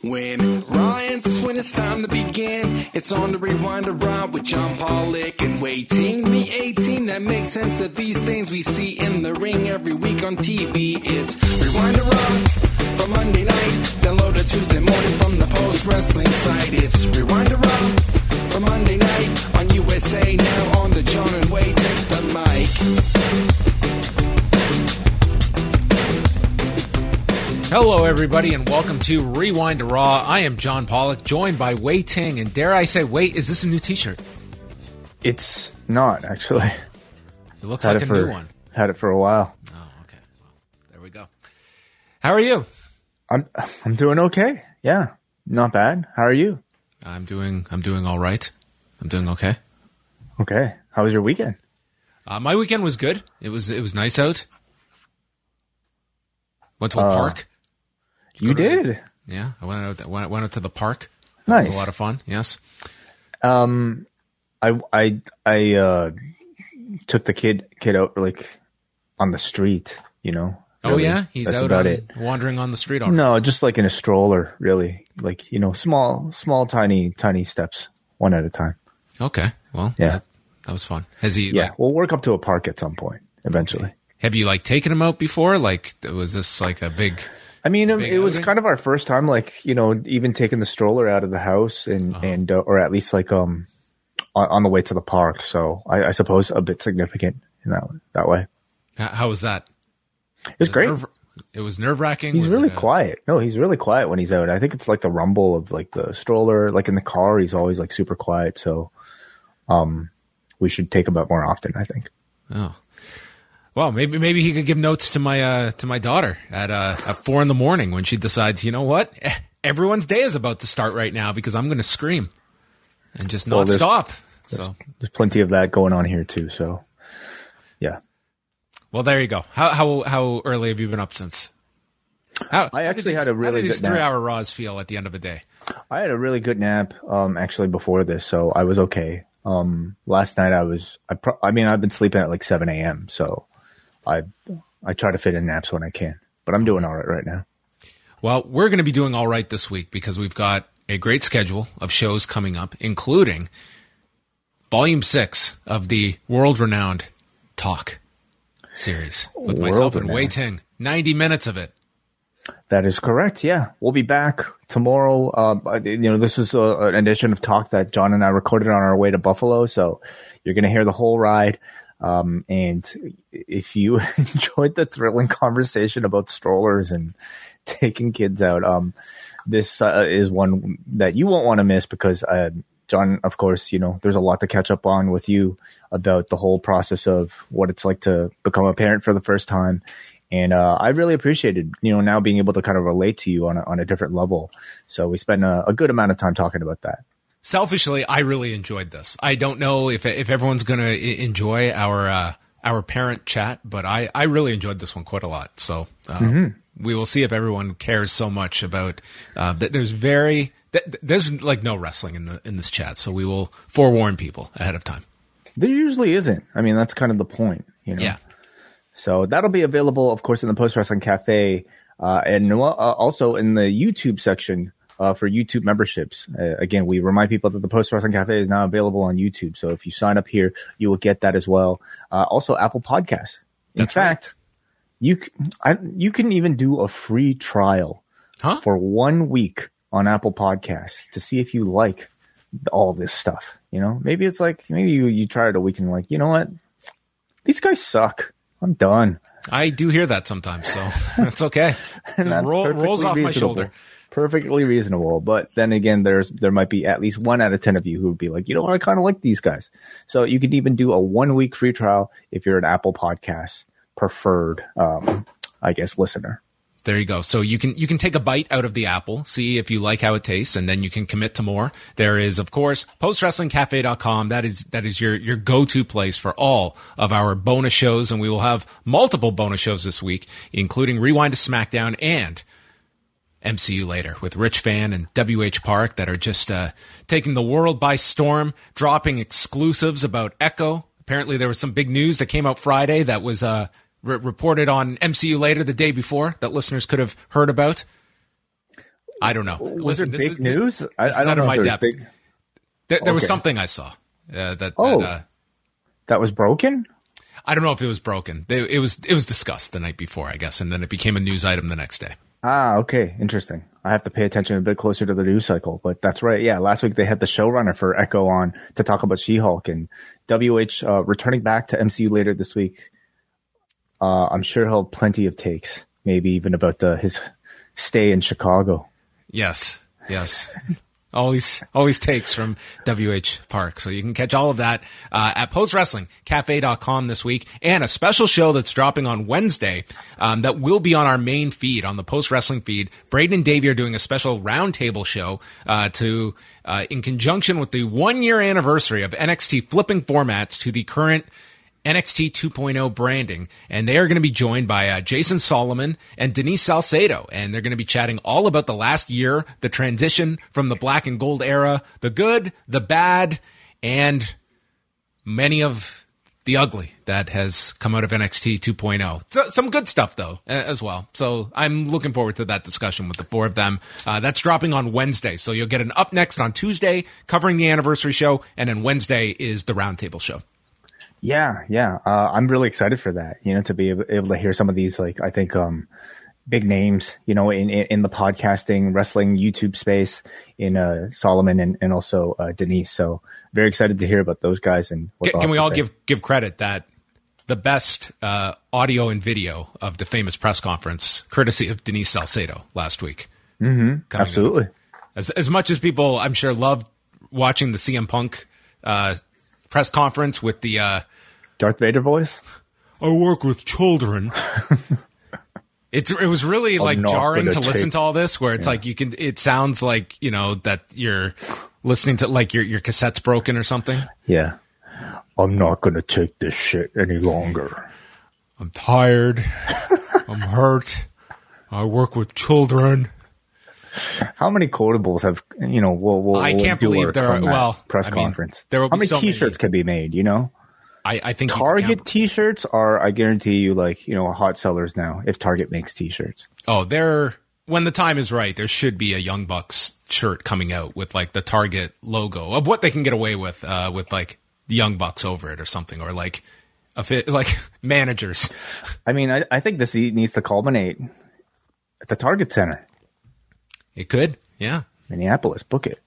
When Ryan's when it's time to begin, it's on the rewind around with John Pollock and waiting the 18 that makes sense of these things we see in the ring every week on TV. It's rewind around for Monday night, download it Tuesday morning from the post wrestling site. It's rewind around for Monday night on USA now on the John and Wade take the mic. Hello, everybody, and welcome to Rewind to Raw. I am John Pollock, joined by Wai Ting, and dare I say, wait, is this a new T-shirt? It's not, actually. It looks Had like it a for, new one. Had it for a while. Oh, okay. Well, there we go. How are you? I'm I'm doing okay. Yeah. Not bad. How are you? I'm doing. I'm doing all right. I'm doing okay. Okay. How was your weekend? Uh, my weekend was good. It was. It was nice out. Went to a Uh, park. You to did. Yeah, I went out. Went, went out to the park. That was Nice. a lot of fun. Yes. Um, I I I uh took the kid kid out like on the street. You know. Oh Really. yeah, he's That's out about on, it. wandering on the street. Already. No, just like in a stroller, really. Like you know, small, small, tiny, tiny steps, one at a time. Okay. Well. Yeah. That, that was fun. Has he? Yeah, Like, we'll work up to a park at some point eventually. have you like taken him out before? Like, was this like a big? I mean, um, Big it was kind of our first time, like you know, even taking the stroller out of the house and Uh-huh. and uh, or at least like um on, on the way to the park. So I, I suppose a bit significant in that that way. How, how was that? It was great. Nerve, it was nerve wracking. He's really quiet. No, he's really quiet when he's out. I think it's like the rumble of like the stroller, like in the car, he's always like super quiet. So, um, we should take him out more often. I think. Oh. Well, maybe maybe he could give notes to my uh, to my daughter at uh, at four in the morning when she decides. You know what? Eh, Everyone's day is about to start right now because I'm going to scream and just not Well, there's- stop. So, There's plenty of that going on here too. So, yeah. well, there you go. How how how early have you been up since? How, I actually do had a really these good nap. three hour raws feel at the end of a day. I had a really good nap, um, actually before this, so I was okay. Um, last night I was, I, pro- I mean, I've been sleeping at like 7 a.m. So I, I try to fit in naps when I can, but I'm doing all right right now. Well, we're going to be doing all right this week because we've got a great schedule of shows coming up, including volume six of the world renowned Talk series with myself and Wai Ting. 90 minutes of it. That is correct. Yeah, we'll be back tomorrow. I- you know, this is a, an edition of Talk that John and I recorded on our way to Buffalo, so you're going to hear the whole ride. Um, and if you enjoyed the thrilling conversation about strollers and taking kids out, um, this uh, is one that you won't want to miss because uh, John, of course, you know, there's a lot to catch up on with you about the whole process of what it's like to become a parent for the first time. And uh, I really appreciated, you know, now being able to kind of relate to you on a, on a different level. So we spent a, a good amount of time talking about that. Selfishly, I really enjoyed this. I don't know if if everyone's going to enjoy our uh, our parent chat, but I I really enjoyed this one quite a lot. So um, we will see if everyone cares so much about uh, that. There's very th- there's like no wrestling in the in this chat, so we will forewarn people ahead of time. There usually isn't. I mean, that's kind of the point, you know. Yeah. So that'll be available, of course, in the Post Wrestling Cafe, uh, and uh, also in the YouTube section uh, for YouTube memberships. Uh, again, we remind people that the Post Wrestling Cafe is now available on YouTube. So if you sign up here, you will get that as well. Uh, also, Apple Podcasts. In That's right. fact, you I, you can even do a free trial Huh? for one week on Apple Podcasts to see if you like all this stuff. You know, maybe it's like maybe you you try it a week and you're like, you know what, these guys suck. I'm done. I do hear that sometimes, so that's okay. And that's roll, rolls off perfectly my shoulder. Perfectly reasonable. But then again, there's there might be at least one out of ten of you who would be like, you know I kind of like these guys. So you can even do a one week free trial if you're an Apple Podcast preferred, um, I guess, listener. There you go. So you can you can take a bite out of the apple, see if you like how it tastes, and then you can commit to more. There is, of course, postwrestlingcafe.com. That is that is your your go to place for all of our bonus shows, and we will have multiple bonus shows this week, including Rewind to SmackDown and MCU later with Rich Fann and WH Park that are just uh, taking the world by storm, dropping exclusives about Echo. Apparently, there was some big news that came out Friday that was uh, re- reported on MCU later the day before that listeners could have heard about. I don't know. Was Listen, it this big is- news? I, I don't out of know my depth. big. There, there was something I saw uh, that, Oh. that uh, That was broken. I don't know if it was broken. They, it was it was discussed the night before, I guess, and then it became a news item the next day. Ah, okay, interesting. I have to pay attention a bit closer to the news cycle, but that's right. Yeah, last week they had the showrunner for Echo on to talk about She-Hulk and WH uh, returning back to MCU later this week. Uh, I'm sure he'll have plenty of takes, maybe even about the, his stay in Chicago. Yes, yes. always, always takes from WH Park. So you can catch all of that uh, at postwrestlingcafe.com this week and a special show that's dropping on Wednesday um, that will be on our main feed, on the Post Wrestling feed. Braden and Davey are doing a special roundtable show uh, to, uh, in conjunction with the one year anniversary of NXT flipping formats to the current NXT 2.0 branding, and they are going to be joined by uh, Jason Solomon and Denise Salcedo, and they're going to be chatting all about the last year, the transition from the black and gold era, the good, the bad, and many of the ugly that has come out of NXT 2.0. So, some good stuff though as well. So I'm looking forward to that discussion with the four of them. Uh, that's dropping on Wednesday, so you'll get an up next on Tuesday covering the anniversary show, and then Wednesday is the roundtable show. Yeah, yeah. Uh, I'm really excited for that. You know, to be able, able to hear some of these, like I think, um, big names. You know, in in, in the podcasting, wrestling, YouTube space, in uh, Solomon and and also uh, Denise. So very excited to hear about those guys and. what Can, can we all say. give give credit that the best uh, audio and video of the famous press conference, courtesy of Denise Salcedo last week? Mm-hmm. Absolutely. As as much as people, I'm sure, loved watching the CM Punk uh, press conference with the uh, Darth Vader voice. "I work with children." It's it was really like jarring to listen to all this, where it's like you can. It sounds like you know that you're listening to like your your cassette's broken or something. Yeah. I'm not gonna take this shit any longer. I'm tired. I'm hurt. I work with children. How many quotables have you know? We'll, we'll, I we'll can't believe there are- well, press I mean, conference. there will How be many so. T-shirts can be made? You know, I, I think Target T-shirts are, I guarantee you, like you know, hot sellers now. If Target makes T-shirts, Oh, there. When the time is right, there should be a Young Bucks shirt coming out with like the Target logo of what they can get away with, uh, with like the Young Bucks over it or something, or like a fit, like managers. I mean, I, I think this needs to culminate at the Target Center, It could, yeah. Minneapolis. Book it.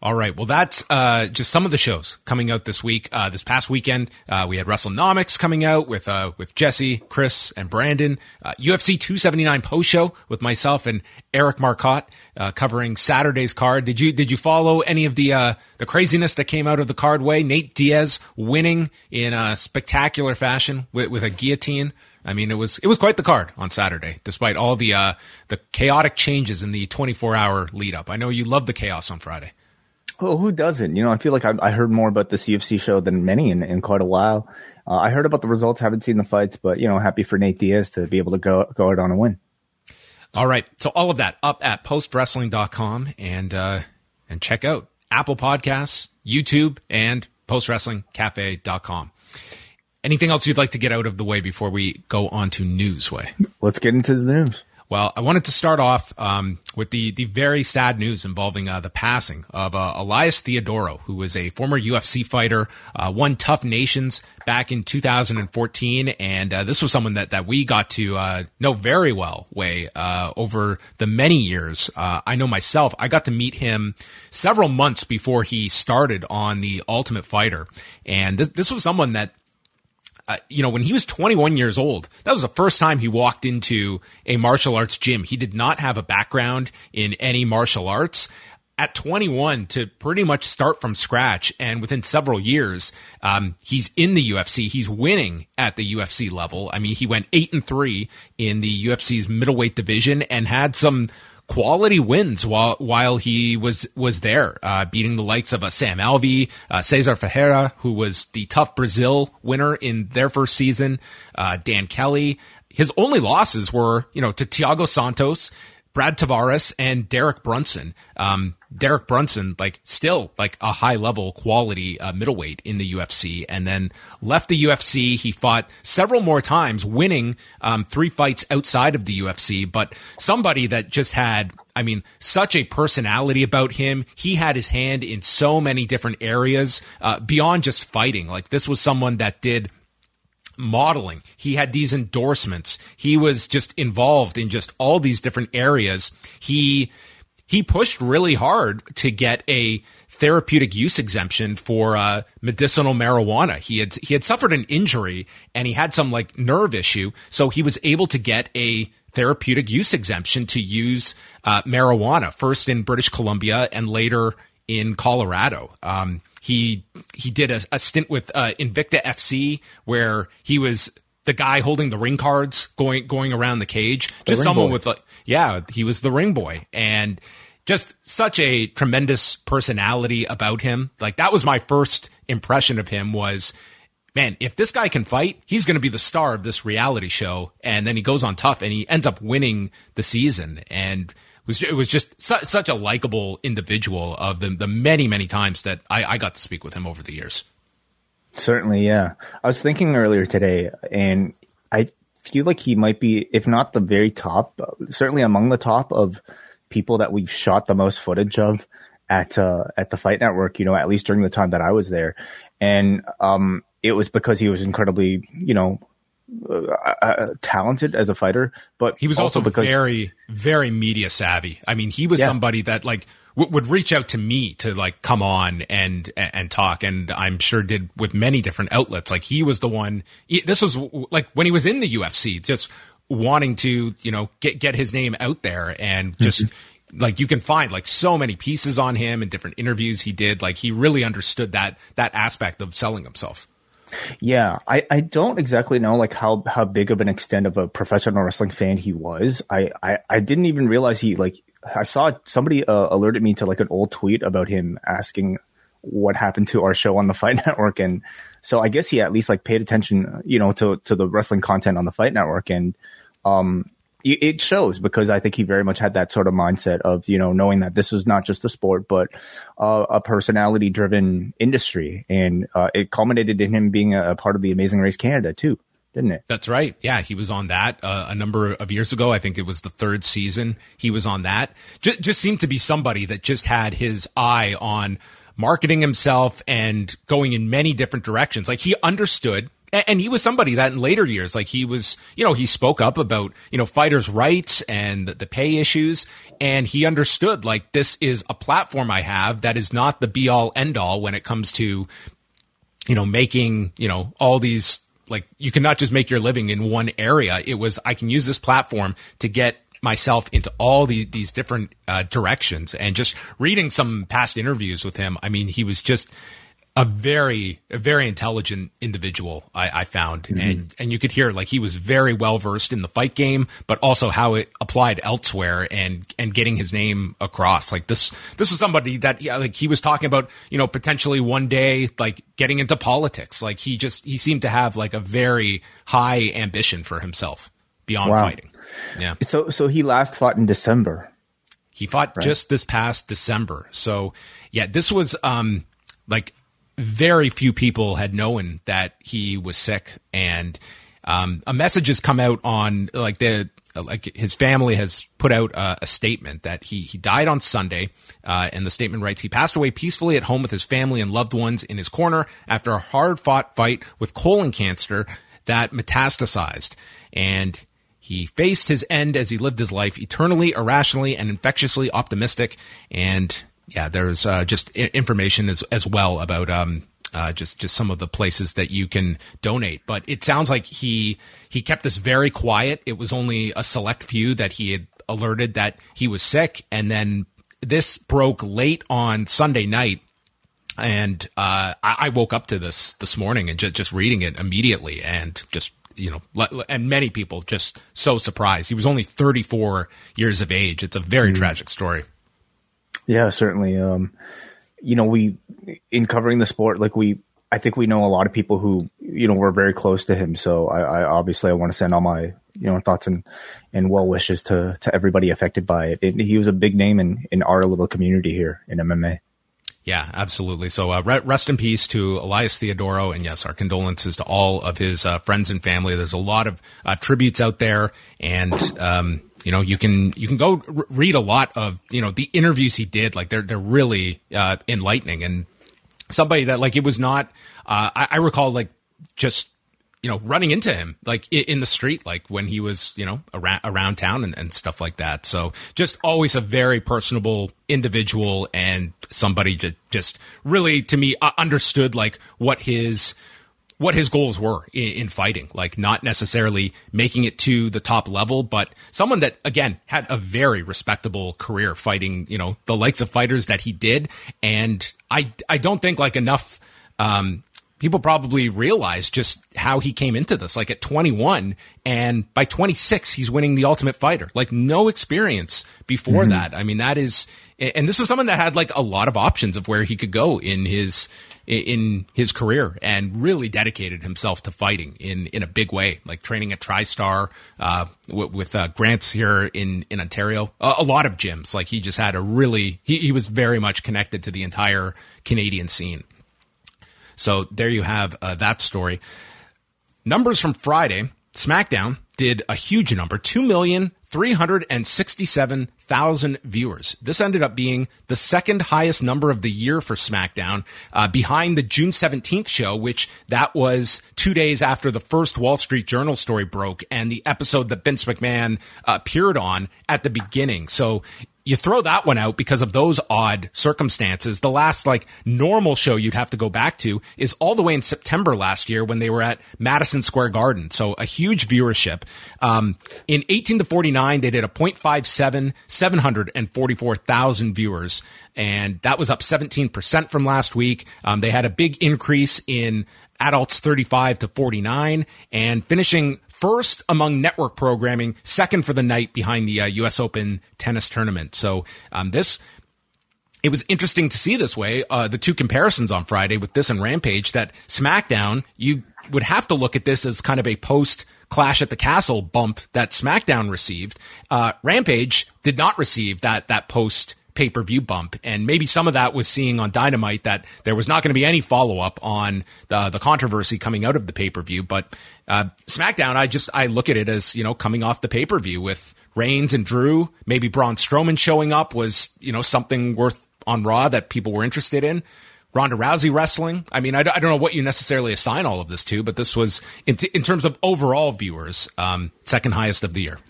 All right. Well, that's uh, just some of the shows coming out this week. Uh, this past weekend, uh, we had WrestleNomics coming out with uh, with Jesse, Chris, and Brandon. Uh, UFC 279 post show with myself and Eric Marcotte uh, covering Saturday's card. Did you did you follow any of the uh, the craziness that came out of the card way? Nate Diaz winning in a spectacular fashion with, with a guillotine. I mean, it was it was quite the card on Saturday, despite all the uh, the chaotic changes in the 24 hour lead up. I know you loved the chaos on Friday. Oh, who doesn't? You know, I feel like I, I heard more about the UFC show than many in, in quite a while. Uh, I heard about the results, haven't seen the fights, but you know, happy for Nate Diaz to be able to go go out on a win. All right. So all of that up at postwrestling.com and uh and check out Apple Podcasts, YouTube, and postwrestlingcafe.com. Anything else you'd like to get out of the way before we go on to Newsway? Let's get into the news. Well, I wanted to start off um, with the the very sad news involving uh, the passing of uh, Elias Theodorou, who was a former UFC fighter, uh, won TUF Nations back in 2014, and uh, this was someone that that we got to uh, know very well, way uh, over the many years. Uh, I know myself, I got to meet him several months before he started on the Ultimate Fighter, and this this was someone that uh, you know, when he was 21 years old, that was the first time he walked into a martial arts gym. He did not have a background in any martial arts at 21 to pretty much start from scratch. And within several years, um, he's in the UFC. He's winning at the UFC level. I mean, he went eight and three in the UFC's middleweight division and had some quality wins while while he was was there, uh, beating the likes of uh, Sam Alvey, uh, Cesar Ferreira, who was the TUF Brazil winner in their first season, uh, Dan Kelly. His only losses were, you know, to Thiago Santos, Brad Tavares and Derek Brunson. Um, Derek Brunson, like still like a high level quality uh, middleweight in the UFC, and then left the UFC. He fought several more times, winning um, three fights outside of the UFC. But somebody that just had, I mean, such a personality about him. He had his hand in so many different areas uh, beyond just fighting. Like this was someone that did modeling. He had these endorsements. He was just involved in just all these different areas. He he pushed really hard to get a therapeutic use exemption for uh, medicinal marijuana. He had he had suffered an injury and he had some like nerve issue, so he was able to get a therapeutic use exemption to use uh, marijuana first in British Columbia and later in Colorado. Um, he he did a, a stint with uh, Invicta FC where he was the guy holding the ring cards going going around the cage. The just someone boy. with like yeah, he was the ring boy and just such a tremendous personality about him. Like that was my first impression of him was man, if this guy can fight, he's going to be the star of this reality show. And then he goes on TUF and he ends up winning the season. And was it was just su- such a likable individual of the the many many times that I, I got to speak with him over the years. Certainly, yeah. I was thinking earlier today, and I feel like he might be, if not the very top, certainly among the top of people that we've shot the most footage of at uh, at the Fight Network. You know, at least during the time that I was there, and um, it was because he was incredibly, you know, uh, uh, talented as a fighter, but he was also, also because very, very media savvy. I mean, he was yeah. somebody that like w- would reach out to me to like come on and and talk, and I'm sure did with many different outlets. Like he was the one. He, this was like when he was in the UFC, just wanting to you know get get his name out there and just. Mm-hmm like you can find like so many pieces on him and different interviews he did like he really understood that that aspect of selling himself yeah, I, I don't exactly know like how, how big of an extent of a professional wrestling fan he was. I, I, I didn't even realize he like I saw somebody uh, alerted me to like an old tweet about him asking what happened to our show on the Fight Network, and so I guess he at least like paid attention, you know, to to the wrestling content on the Fight Network, and um, it shows because I think he very much had that sort of mindset of, you know, knowing that this was not just a sport, but uh, a personality driven industry. And uh, it culminated in him being a, a, part of the Amazing Race Canada too, didn't it? That's right. Yeah. He was on that uh, a number of years ago. I think it was the third season he was on that. Just, just seemed to be somebody that just had his eye on marketing himself and going in many different directions. Like he understood and he was somebody that in later years, like he was, you know, he spoke up about, you know, fighters' rights and the pay issues. And he understood like this is a platform I have that is not the be all end all when it comes to, you know, making, you know, all these like you cannot just make your living in one area. It was, I can use this platform to get myself into all the, these different uh, directions and just reading some past interviews with him. I mean, he was just, a very a very intelligent individual I, I found. Mm-hmm. and and you could hear like he was very well versed in the fight game but also how it applied elsewhere and and getting his name across. Like this this was somebody that yeah like he was talking about you know potentially one day like getting into politics. Like he just he seemed to have like a very high ambition for himself beyond wow. fighting. Yeah. So so he last fought in December. He fought right. just this past December. So yeah this was um like very few people had known that he was sick, and um, a message has come out on like the like his family has put out a, a statement that he he died on Sunday, uh, and the statement writes he passed away peacefully at home with his family and loved ones in his corner after a hard fought fight with colon cancer that metastasized, and he faced his end as he lived his life eternally, irrationally, and infectiously optimistic, and yeah, there's uh, just information as as well about um, uh, just just some of the places that you can donate. But it sounds like he he kept this very quiet. It was only a select few that he had alerted that he was sick, and then this broke late on Sunday night. And uh, I, I woke up to this this morning and just just reading it immediately, and just you know, and many people just so surprised. He was only 34 years of age. It's a very mm. tragic story. Yeah, certainly. Um, you know, we in covering the sport, like we, I think we know a lot of people who, you know, were very close to him. So I, I obviously I want to send all my, you know, thoughts and, and well wishes to, to everybody affected by it. it. He was a big name in, in our little community here in MMA. Yeah, absolutely. So uh, rest in peace to Elias Theodorou, and yes, our condolences to all of his uh, friends and family. There's a lot of uh, tributes out there, and um, you know you can you can go r- read a lot of you know the interviews he did. Like they're they're really uh, enlightening, and somebody that like it was not. Uh, I, I recall like just you know, running into him like in the street, like when he was, you know, around, around town and, and stuff like that. So just always a very personable individual and somebody that just really to me understood like what his, what his goals were in, in, fighting, like not necessarily making it to the top level, but someone that again had a very respectable career fighting, you know, the likes of fighters that he did. And I, I don't think like enough, um, people probably realize just how he came into this. Like at 21 and by 26, he's winning the ultimate fighter. Like no experience before mm-hmm. that. I mean, that is, and this is someone that had like a lot of options of where he could go in his, in his career and really dedicated himself to fighting in, in a big way, like training at TriStar, uh, with, with uh, grants here in, in Ontario, a, a, lot of gyms. Like he just had a really, he, he was very much connected to the entire Canadian scene. So there you have uh, that story. Numbers from Friday SmackDown did a huge number 2,367,000 viewers. This ended up being the second highest number of the year for SmackDown, uh, behind the June 17th show, which that was two days after the first Wall Street Journal story broke and the episode that Vince McMahon uh, appeared on at the beginning. So you throw that one out because of those odd circumstances. The last like normal show you'd have to go back to is all the way in September last year when they were at Madison Square Garden. So a huge viewership. Um, in 18 to 49, they did a 0.57, 744,000 viewers. And that was up 17% from last week. Um, they had a big increase in adults 35 to 49 and finishing first among network programming, second for the night behind the uh, U.S. Open tennis tournament. So um, this it was interesting to see this way uh, the two comparisons on Friday with this and Rampage. That SmackDown, you would have to look at this as kind of a post Clash at the Castle bump that SmackDown received. Uh, Rampage did not receive that that post pay per view bump. And maybe some of that was seeing on Dynamite that there was not going to be any follow up on the, the controversy coming out of the pay per view. But uh, SmackDown, I just I look at it as you know coming off the pay per view with Reigns and Drew, maybe Braun Strowman showing up was you know something worth on Raw that people were interested in. Ronda Rousey wrestling. I mean, I, I don't know what you necessarily assign all of this to, but this was in, t- in terms of overall viewers, um, second highest of the year.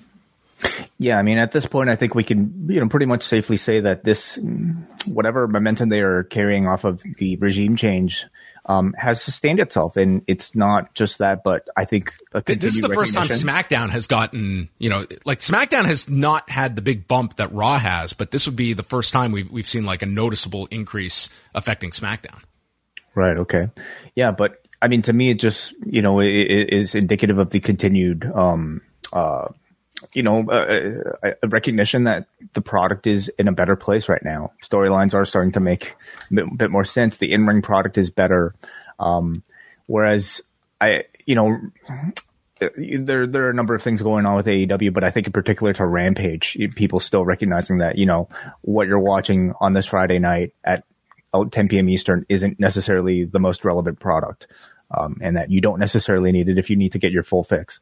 Yeah, I mean, at this point, I think we can, you know, pretty much safely say that this, whatever momentum they are carrying off of the regime change, um, has sustained itself, and it's not just that, but I think this is the first time SmackDown has gotten, you know, like SmackDown has not had the big bump that Raw has, but this would be the first time we've we've seen like a noticeable increase affecting SmackDown. Right. Okay. Yeah, but I mean, to me, it just you know it, it is indicative of the continued um, uh, you know, uh, a recognition that the product is in a better place right now. Storylines are starting to make a bit, bit more sense. The in ring product is better. Um, whereas I, you know, there there are a number of things going on with AEW, but I think in particular to Rampage, people still recognizing that you know what you're watching on this Friday night at 10 p.m. Eastern isn't necessarily the most relevant product, um, and that you don't necessarily need it if you need to get your full fix.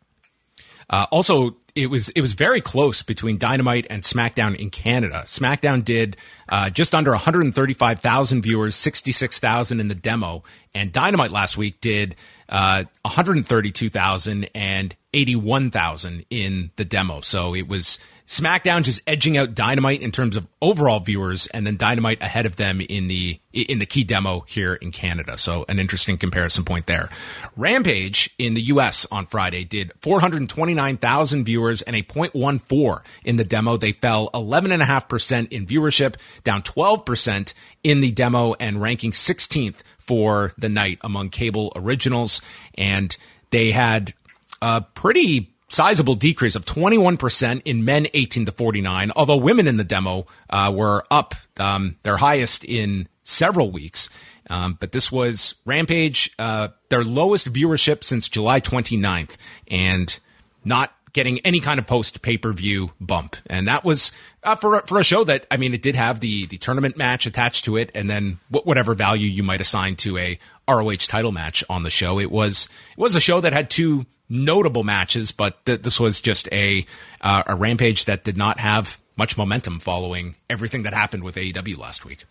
Uh, also, it was it was very close between Dynamite and SmackDown in Canada. SmackDown did uh, just under 135,000 viewers, 66,000 in the demo, and Dynamite last week did uh, 132,000 and 81,000 in the demo. So it was SmackDown just edging out Dynamite in terms of overall viewers, and then Dynamite ahead of them in the in the key demo here in Canada. So an interesting comparison point there. Rampage in the U.S. on Friday did 429,000 viewers and a 0.14 in the demo. They fell 11.5% in viewership, down 12% in the demo, and ranking 16th for the night among cable originals. And they had a pretty sizable decrease of 21% in men 18 to 49, although women in the demo uh, were up um, their highest in several weeks. Um, but this was Rampage, uh, their lowest viewership since July 29th, and not getting any kind of post pay per view bump. And that was uh, for for a show that I mean, it did have the the tournament match attached to it, and then whatever value you might assign to a ROH title match on the show. It was it was a show that had two notable matches, but th- this was just a uh, a rampage that did not have much momentum following everything that happened with AEW last week.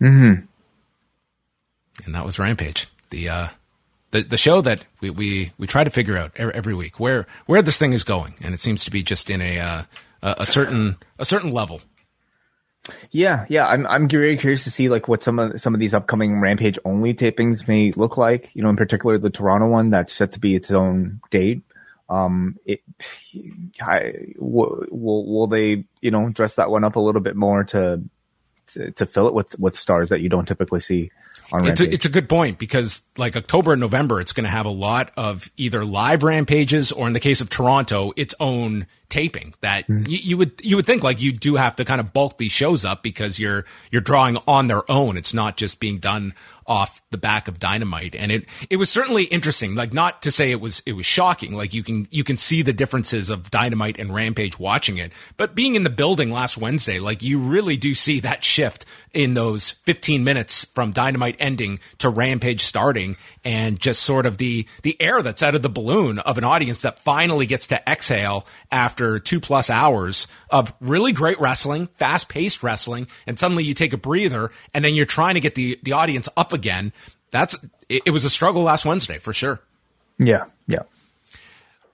Mm-hmm. And that was Rampage, the uh, the the show that we, we we try to figure out every week where where this thing is going, and it seems to be just in a uh, a certain a certain level. Yeah, yeah, I'm I'm very curious to see like what some of some of these upcoming Rampage only tapings may look like. You know, in particular the Toronto one that's set to be its own date. Um, it, I, will, will will they you know dress that one up a little bit more to to, to fill it with with stars that you don't typically see on it's a, it's a good point because like October and November, it's going to have a lot of either live rampages or in the case of Toronto, its own taping that mm. you, you, would you would think like you do have to kind of bulk these shows up because you're you're drawing on their own. It's not just being done off the back of dynamite. And it it was certainly interesting. Like not to say it was it was shocking. Like you can you can see the differences of dynamite and rampage watching it. But being in the building last wednesday like you really do see that shift in those 15 minutes from dynamite ending to rampage starting and just sort of the the air that's out of the balloon of an audience that finally gets to exhale after two plus hours of really great wrestling fast paced wrestling and suddenly you take a breather and then you're trying to get the the audience up again. That's it, it was a struggle last Wednesday for sure. Yeah, yeah.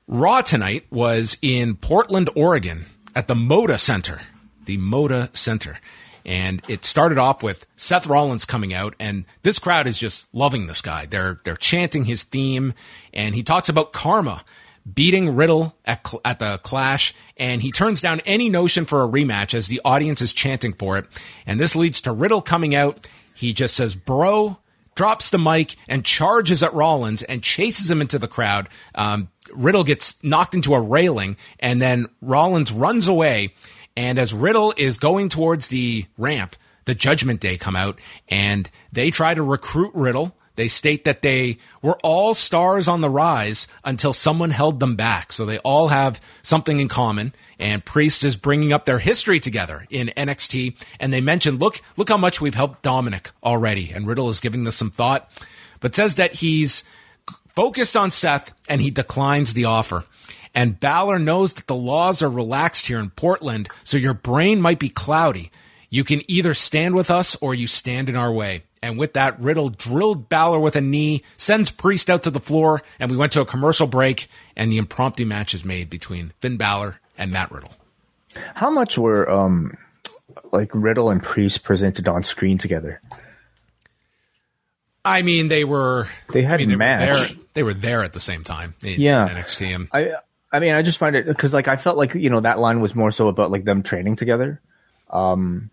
Raw tonight was in Portland, Oregon at the Moda Center. The Moda Center. And it started off with Seth Rollins coming out, and this crowd is just loving this guy. They're they're chanting his theme, and he talks about karma, beating Riddle at, at the Clash, and he turns down any notion for a rematch as the audience is chanting for it. And this leads to Riddle coming out he just says, bro, drops the mic and charges at Rollins and chases him into the crowd. Um, Riddle gets knocked into a railing and then Rollins runs away. And as Riddle is going towards the ramp, the Judgment Day come out and they try to recruit Riddle they state that they were all stars on the rise until someone held them back. So they all have something in common. And Priest is bringing up their history together in NXT. And they mentioned, look, look how much we've helped Dominik already. And Riddle is giving this some thought, but says that he's focused on Seth and he declines the offer. And Balor knows that the laws are relaxed here in Portland, so your brain might be cloudy. You can either stand with us or you stand in our way. And with that, Riddle drilled Balor with a knee, sends Priest out to the floor, and we went to a commercial break, and the impromptu match is made between Finn Balor and Matt Riddle. How much were um like Riddle and Priest presented on screen together? I mean, they were they had I mean, they match. Were there, they were there at the same time. In, yeah, in NXT. I I mean, I just find it because like I felt like you know that line was more so about like them training together. Um,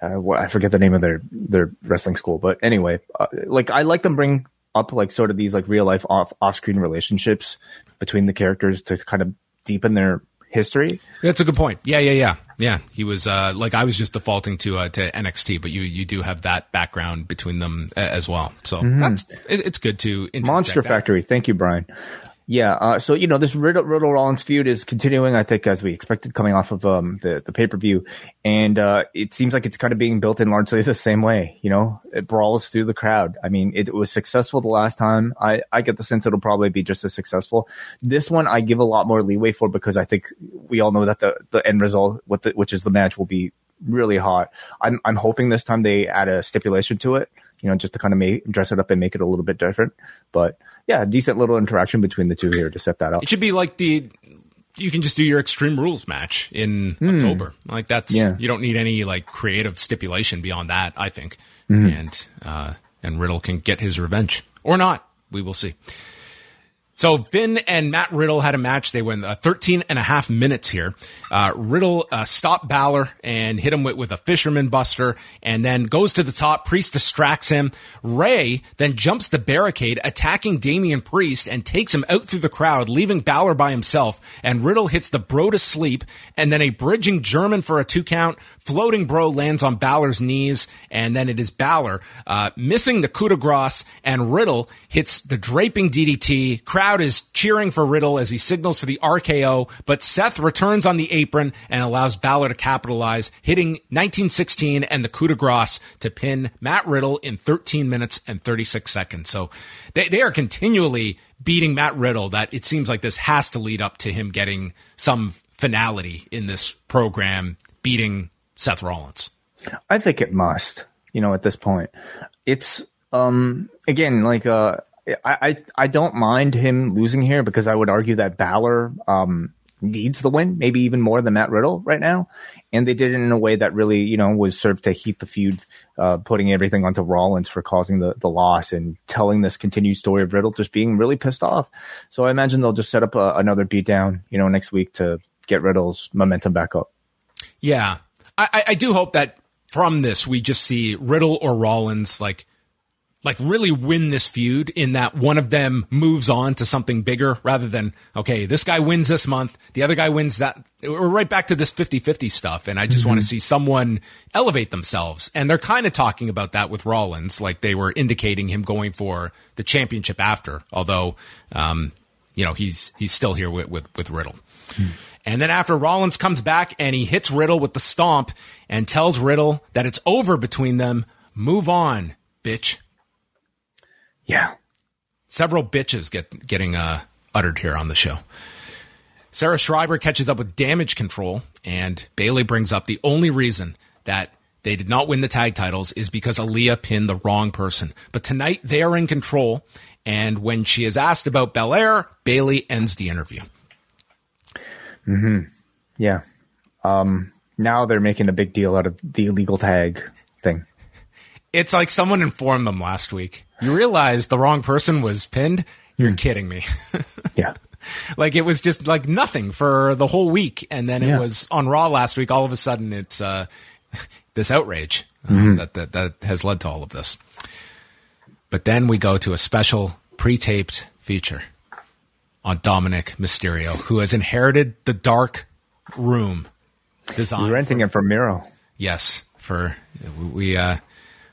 uh, I forget the name of their their wrestling school, but anyway, uh, like I like them bring up like sort of these like real life off off screen relationships between the characters to kind of deepen their history. That's a good point. Yeah, yeah, yeah, yeah. He was uh, like I was just defaulting to uh, to NXT, but you you do have that background between them uh, as well. So mm-hmm. that's it, it's good to Monster that. Factory. Thank you, Brian. Yeah, uh, so you know this Riddle, Riddle Rollins feud is continuing. I think as we expected, coming off of um, the the pay per view, and uh, it seems like it's kind of being built in largely the same way. You know, it brawls through the crowd. I mean, it, it was successful the last time. I I get the sense it'll probably be just as successful. This one I give a lot more leeway for because I think we all know that the the end result, with the, which is the match, will be really hot. I'm I'm hoping this time they add a stipulation to it. You know, just to kind of make dress it up and make it a little bit different, but yeah, decent little interaction between the two here to set that up. It should be like the you can just do your Extreme Rules match in October. Like that's Yeah. you don't need any like creative stipulation beyond that. I think, and uh, and Riddle can get his revenge or not. We will see. So Finn and Matt Riddle had a match. They went uh, 13 and a half minutes here. Uh, Riddle uh, stopped Balor and hit him with, with a fisherman buster and then goes to the top. Priest distracts him. Ray then jumps the barricade, attacking Damian Priest and takes him out through the crowd, leaving Balor by himself. And Riddle hits the bro to sleep and then a bridging German for a two count. Floating bro lands on Balor's knees and then it is Balor uh, missing the coup de grace and Riddle hits the draping DDT. Is cheering for Riddle as he signals for the RKO, but Seth returns on the apron and allows Balor to capitalize, hitting 1916 and the coup de grace to pin Matt Riddle in 13 minutes and 36 seconds. So they, they are continually beating Matt Riddle that it seems like this has to lead up to him getting some finality in this program, beating Seth Rollins. I think it must. You know, at this point, it's um again like uh I I, I don't mind him losing here because I would argue that Balor um needs the win, maybe even more than Matt Riddle right now, and they did it in a way that really you know was served to heat the feud, uh, putting everything onto Rollins for causing the the loss and telling this continued story of Riddle just being really pissed off. So I imagine they'll just set up a, another beatdown, you know, next week to get Riddle's momentum back up. Yeah. I, I- I do hope that from this we just see Riddle or Rollins like like really win this feud in that one of them moves on to something bigger rather than okay this guy wins this month the other guy wins that we're right back to this 50-50 stuff. And i just want to see someone elevate themselves. And they're kind of talking about that with rollins like they were indicating him going for the championship after although um you know he's he's still here with with, with riddle. And then after Rollins comes back and he hits Riddle with the stomp and tells Riddle that it's over between them, move on, bitch. Yeah. Several bitches get getting uh, uttered here on the show. Sarah Schreiber catches up with damage control, and Bayley brings up the only reason that they did not win the tag titles is because Aliyah pinned the wrong person. But tonight they are in control, and when she is asked about Belair, Bayley ends the interview. Hmm. Yeah. Um, now they're making a big deal out of the illegal tag. It's like someone informed them last week. You realize the wrong person was pinned? You're kidding me. Yeah. like it was just like nothing for the whole week. And then it Yeah. was on Raw last week. All of a sudden it's, uh, this outrage uh, that, that, that has led to all of this. But then we go to a special pre-taped feature on Dominik Mysterio, who has inherited the dark room design. You're renting it from Miro. Yes, for we uh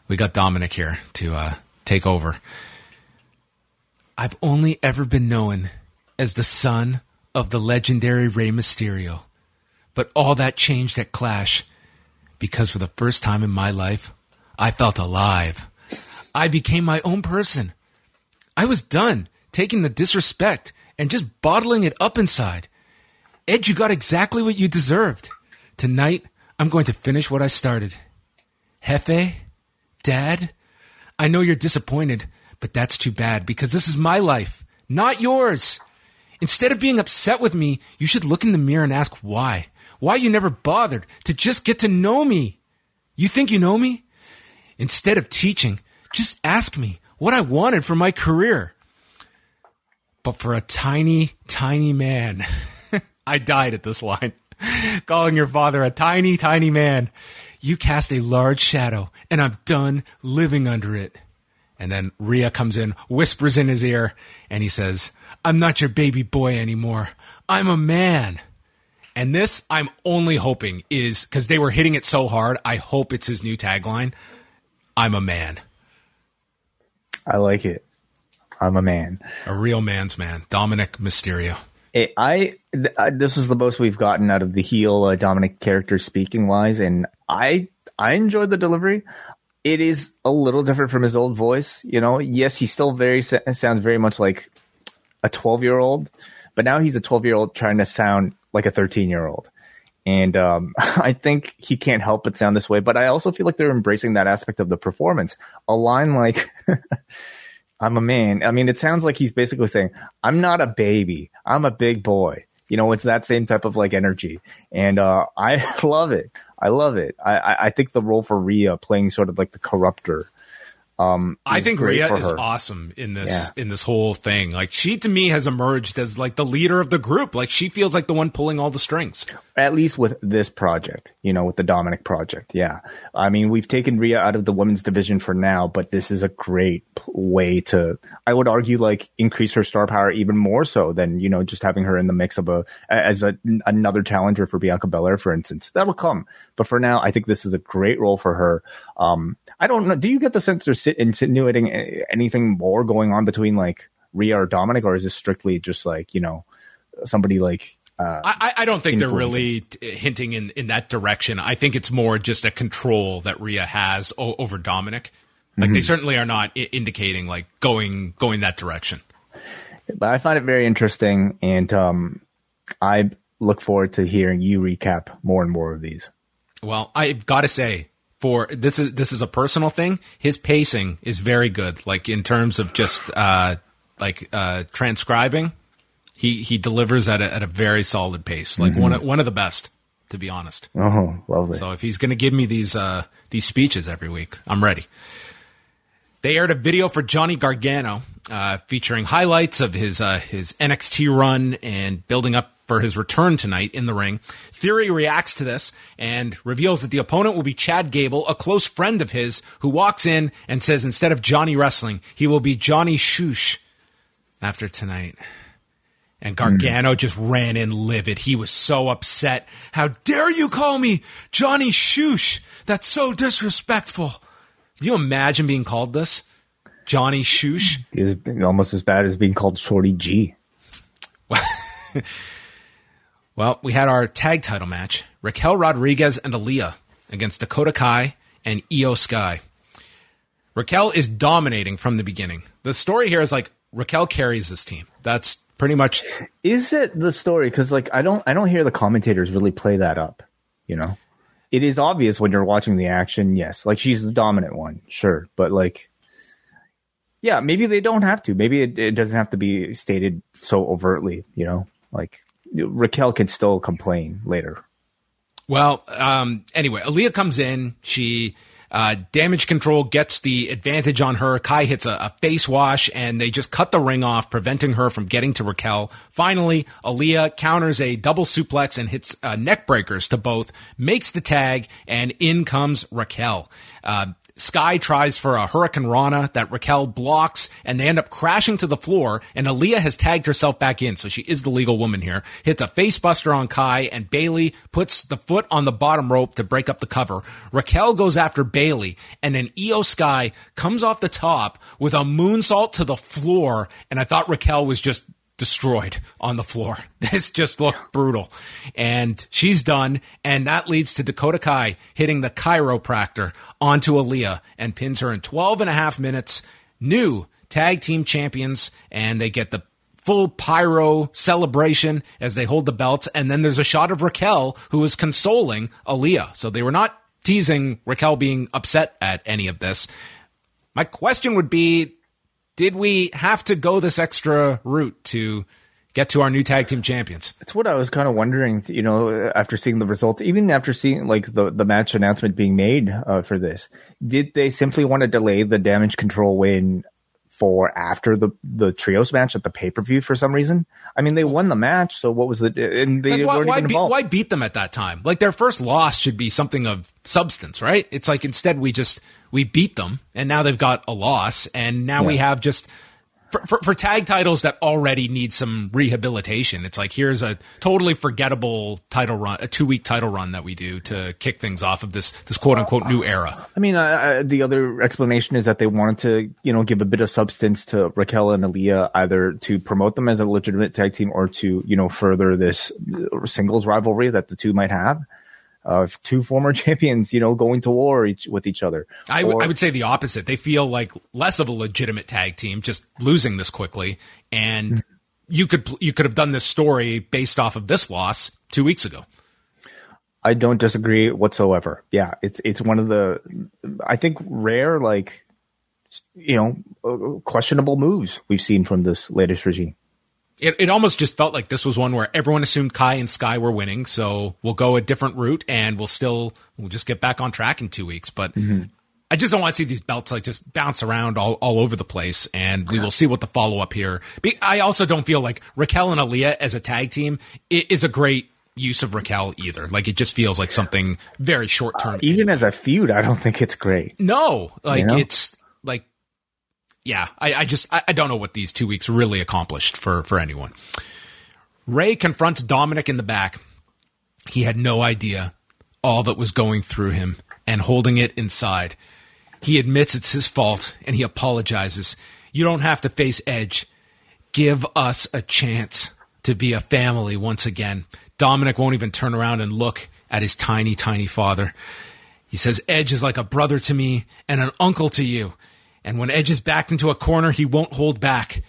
we got Dominik here to uh take over. I've only ever been known as the son of the legendary Rey Mysterio. But all that changed at Clash because for the first time in my life, I felt alive. I became my own person. I was done taking the disrespect and just bottling it up inside. Ed, you got exactly what you deserved. Tonight, I'm going to finish what I started. Hefe, Dad, I know you're disappointed, but that's too bad because this is my life, not yours. Instead of being upset with me, you should look in the mirror and ask why. Why you never bothered to just get to know me. You think you know me? Instead of teaching, just ask me what I wanted for my career. But for a tiny, tiny man, I died at this line. Calling your father a tiny, tiny man. You cast a large shadow, and I'm done living under it. And then Rhea comes in, whispers in his ear, and he says, I'm not your baby boy anymore. I'm a man. And this, I'm only hoping is because they were hitting it so hard. I hope it's his new tagline. I'm a man, I like it. I'm a man. a real man's man. Dominik Mysterio. It, I th- uh, this is the most we've gotten out of the heel uh, Dominik character speaking wise, and I I enjoyed the delivery. It is a little different from his old voice, you know. Yes, he still very sounds very much like a 12 year old, but now he's a 12 year old trying to sound like a 13 year old. And um, I think he can't help but sound this way. But I also feel like they're embracing that aspect of the performance. A line like, I'm a man. I mean, it sounds like he's basically saying, I'm not a baby. I'm a big boy. You know, it's that same type of like energy, and uh, I love it. I love it. I, I think the role for Rhea playing sort of like the corruptor um, I think Rhea is awesome in this yeah. in this whole thing. Like she to me has emerged as like the leader of the group. Like she feels like the one pulling all the strings. At least with this project, you know, with the Dominik project. Yeah, I mean, we've taken Rhea out of the women's division for now, but this is a great way to, I would argue, like increase her star power even more so than you know just having her in the mix of a as a another challenger for Bianca Belair, for instance. That will come, but for now, I think this is a great role for her. Um, I don't know. Do you get the sense insinuating anything more going on between like Rhea or Dominik, or is this strictly just like you know somebody like? Uh, I, I don't think they're really t- hinting in, in that direction. I think it's more just a control that Rhea has o- over Dominik. Like mm-hmm. they certainly are not I- indicating like going going that direction. But I find it very interesting, and um, I look forward to hearing you recap more and more of these. Well, I've got to say, for this is this is a personal thing. His pacing is very good. Like in terms of just uh, like uh, transcribing, he he delivers at a, at a very solid pace. Like mm-hmm. one of, one of the best, to be honest. Oh, lovely. So if he's going to give me these uh, these speeches every week, I'm ready. They aired a video for Johnny Gargano uh, featuring highlights of his uh, his NXT run and building up for his return tonight in the ring. Theory reacts to this and reveals that the opponent will be Chad Gable, a close friend of his, who walks in and says instead of Johnny Wrestling, he will be Johnny Shoosh after tonight. And Gargano mm. just ran in livid. He was so upset. How dare you call me Johnny Shoosh? That's so disrespectful. Can you imagine being called this? Johnny Shoosh? Is almost as bad as being called Shorty G. Well, we had our tag title match Raquel Rodriguez and Aliyah against Dakota Kai and Iyo Sky. Raquel is dominating from the beginning. The story here is like Raquel carries this team. That's pretty much. Is it the story? Because like I don't I don't hear the commentators really play that up. You know, it is obvious when you're watching the action. Yes, like she's the dominant one, sure, but like. Yeah, maybe they don't have to. Maybe it, it doesn't have to be stated so overtly, you know? Like Raquel can still complain later. Well, um, anyway, Aliyah comes in. She uh, damage control gets the advantage on her. Kai hits a, a, face wash, and they just cut the ring off, preventing her from getting to Raquel. Finally, Aliyah counters a double suplex and hits uh, neck breakers to both, makes the tag, and in comes Raquel. Uh, Sky tries for a hurricanrana that Raquel blocks and they end up crashing to the floor and Aliyah has tagged herself back in. So she is the legal woman here. Hits a facebuster on Kai and Bayley puts the foot on the bottom rope to break up the cover. Raquel goes after Bayley and then Iyo Sky comes off the top with a moonsault to the floor. And I thought Raquel was just destroyed on the floor. This just looked brutal. And she's done. And that leads to Dakota Kai hitting the Kairopractor onto Aliyah and pins her in 12 and a half minutes. New tag team champions. And they get the full pyro celebration as they hold the belts. And then there's a shot of Raquel who is consoling Aliyah. So they were not teasing Raquel being upset at any of this. My question would be did we have to go this extra route to get to our new tag team champions? That's what I was kind of wondering, you know, after seeing the results, even after seeing like the, the match announcement being made uh, for this, did they simply want to delay the damage control win for after the the trios match at the pay per view for some reason. I mean, they won the match, so what was the and they like, why, why, beat, why beat them at that time? Like their first loss should be something of substance, right? It's like instead we just we beat them, and now they've got a loss, and now yeah. we have just for, for, for, tag titles that already need some rehabilitation. It's like here's a totally forgettable title run, a two week title run that we do to kick things off of this this quote unquote new era. I mean, the other explanation is that they wanted to you know give a bit of substance to Raquel and Aliyah, either to promote them as a legitimate tag team or to you know further this singles rivalry that the two might have of two former champions, you know, going to war each, with each other. I, w- or, I would say the opposite. They feel like less of a legitimate tag team, just losing this quickly. And mm-hmm. you could you could have done this story based off of this loss two weeks ago. I don't disagree whatsoever. Yeah, it's it's one of the I think rare like you know uh, questionable moves we've seen from this latest regime. It, it almost just felt like this was one where everyone assumed Kai and Sky were winning, so we'll go a different route and we'll still we'll just get back on track in two weeks. But mm-hmm. I just don't want to see these belts like just bounce around all, all over the place, and we will see what the follow up here. I also don't feel like Raquel and Aliyah as a tag team is a great use of Raquel either. Like it just feels like something very short term. Uh, even as a feud, I don't think it's great. No, like you know? it's like yeah, I, I just I, I, don't know what these two weeks really accomplished for for anyone. Rey confronts Dominik in the back. He had no idea all that was going through him and holding it inside. He admits it's his fault and he apologizes. You don't have to face Edge. Give us a chance to be a family once again. Dominik won't even turn around and look at his tiny, tiny father. He says, Edge is like a brother to me and an uncle to you. And when Edge is backed into a corner, he won't hold back.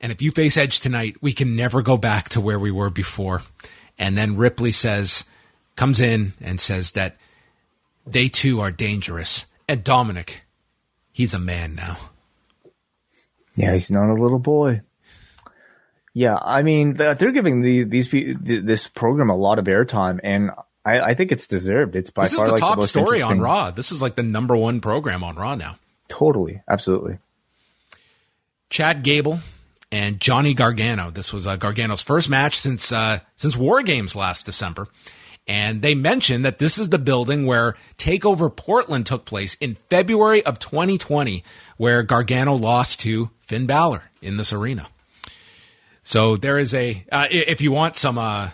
And if you face Edge tonight, we can never go back to where we were before. And then Ripley says, comes in and says that they too are dangerous. And Dominik, he's a man now. Yeah, he's not a little boy. Yeah, I mean, they're giving the, these this program a lot of airtime, and I, I think it's deserved. It's by this far is the like top the story on Raw. This is like the number one program on Raw now. Totally, absolutely. Chad Gable and Johnny Gargano. This was uh, Gargano's first match since uh, since War Games last December. And they mentioned that this is the building where Takeover Portland took place in February of 2020, where Gargano lost to Finn Balor in this arena. So there is a uh, if you want some uh,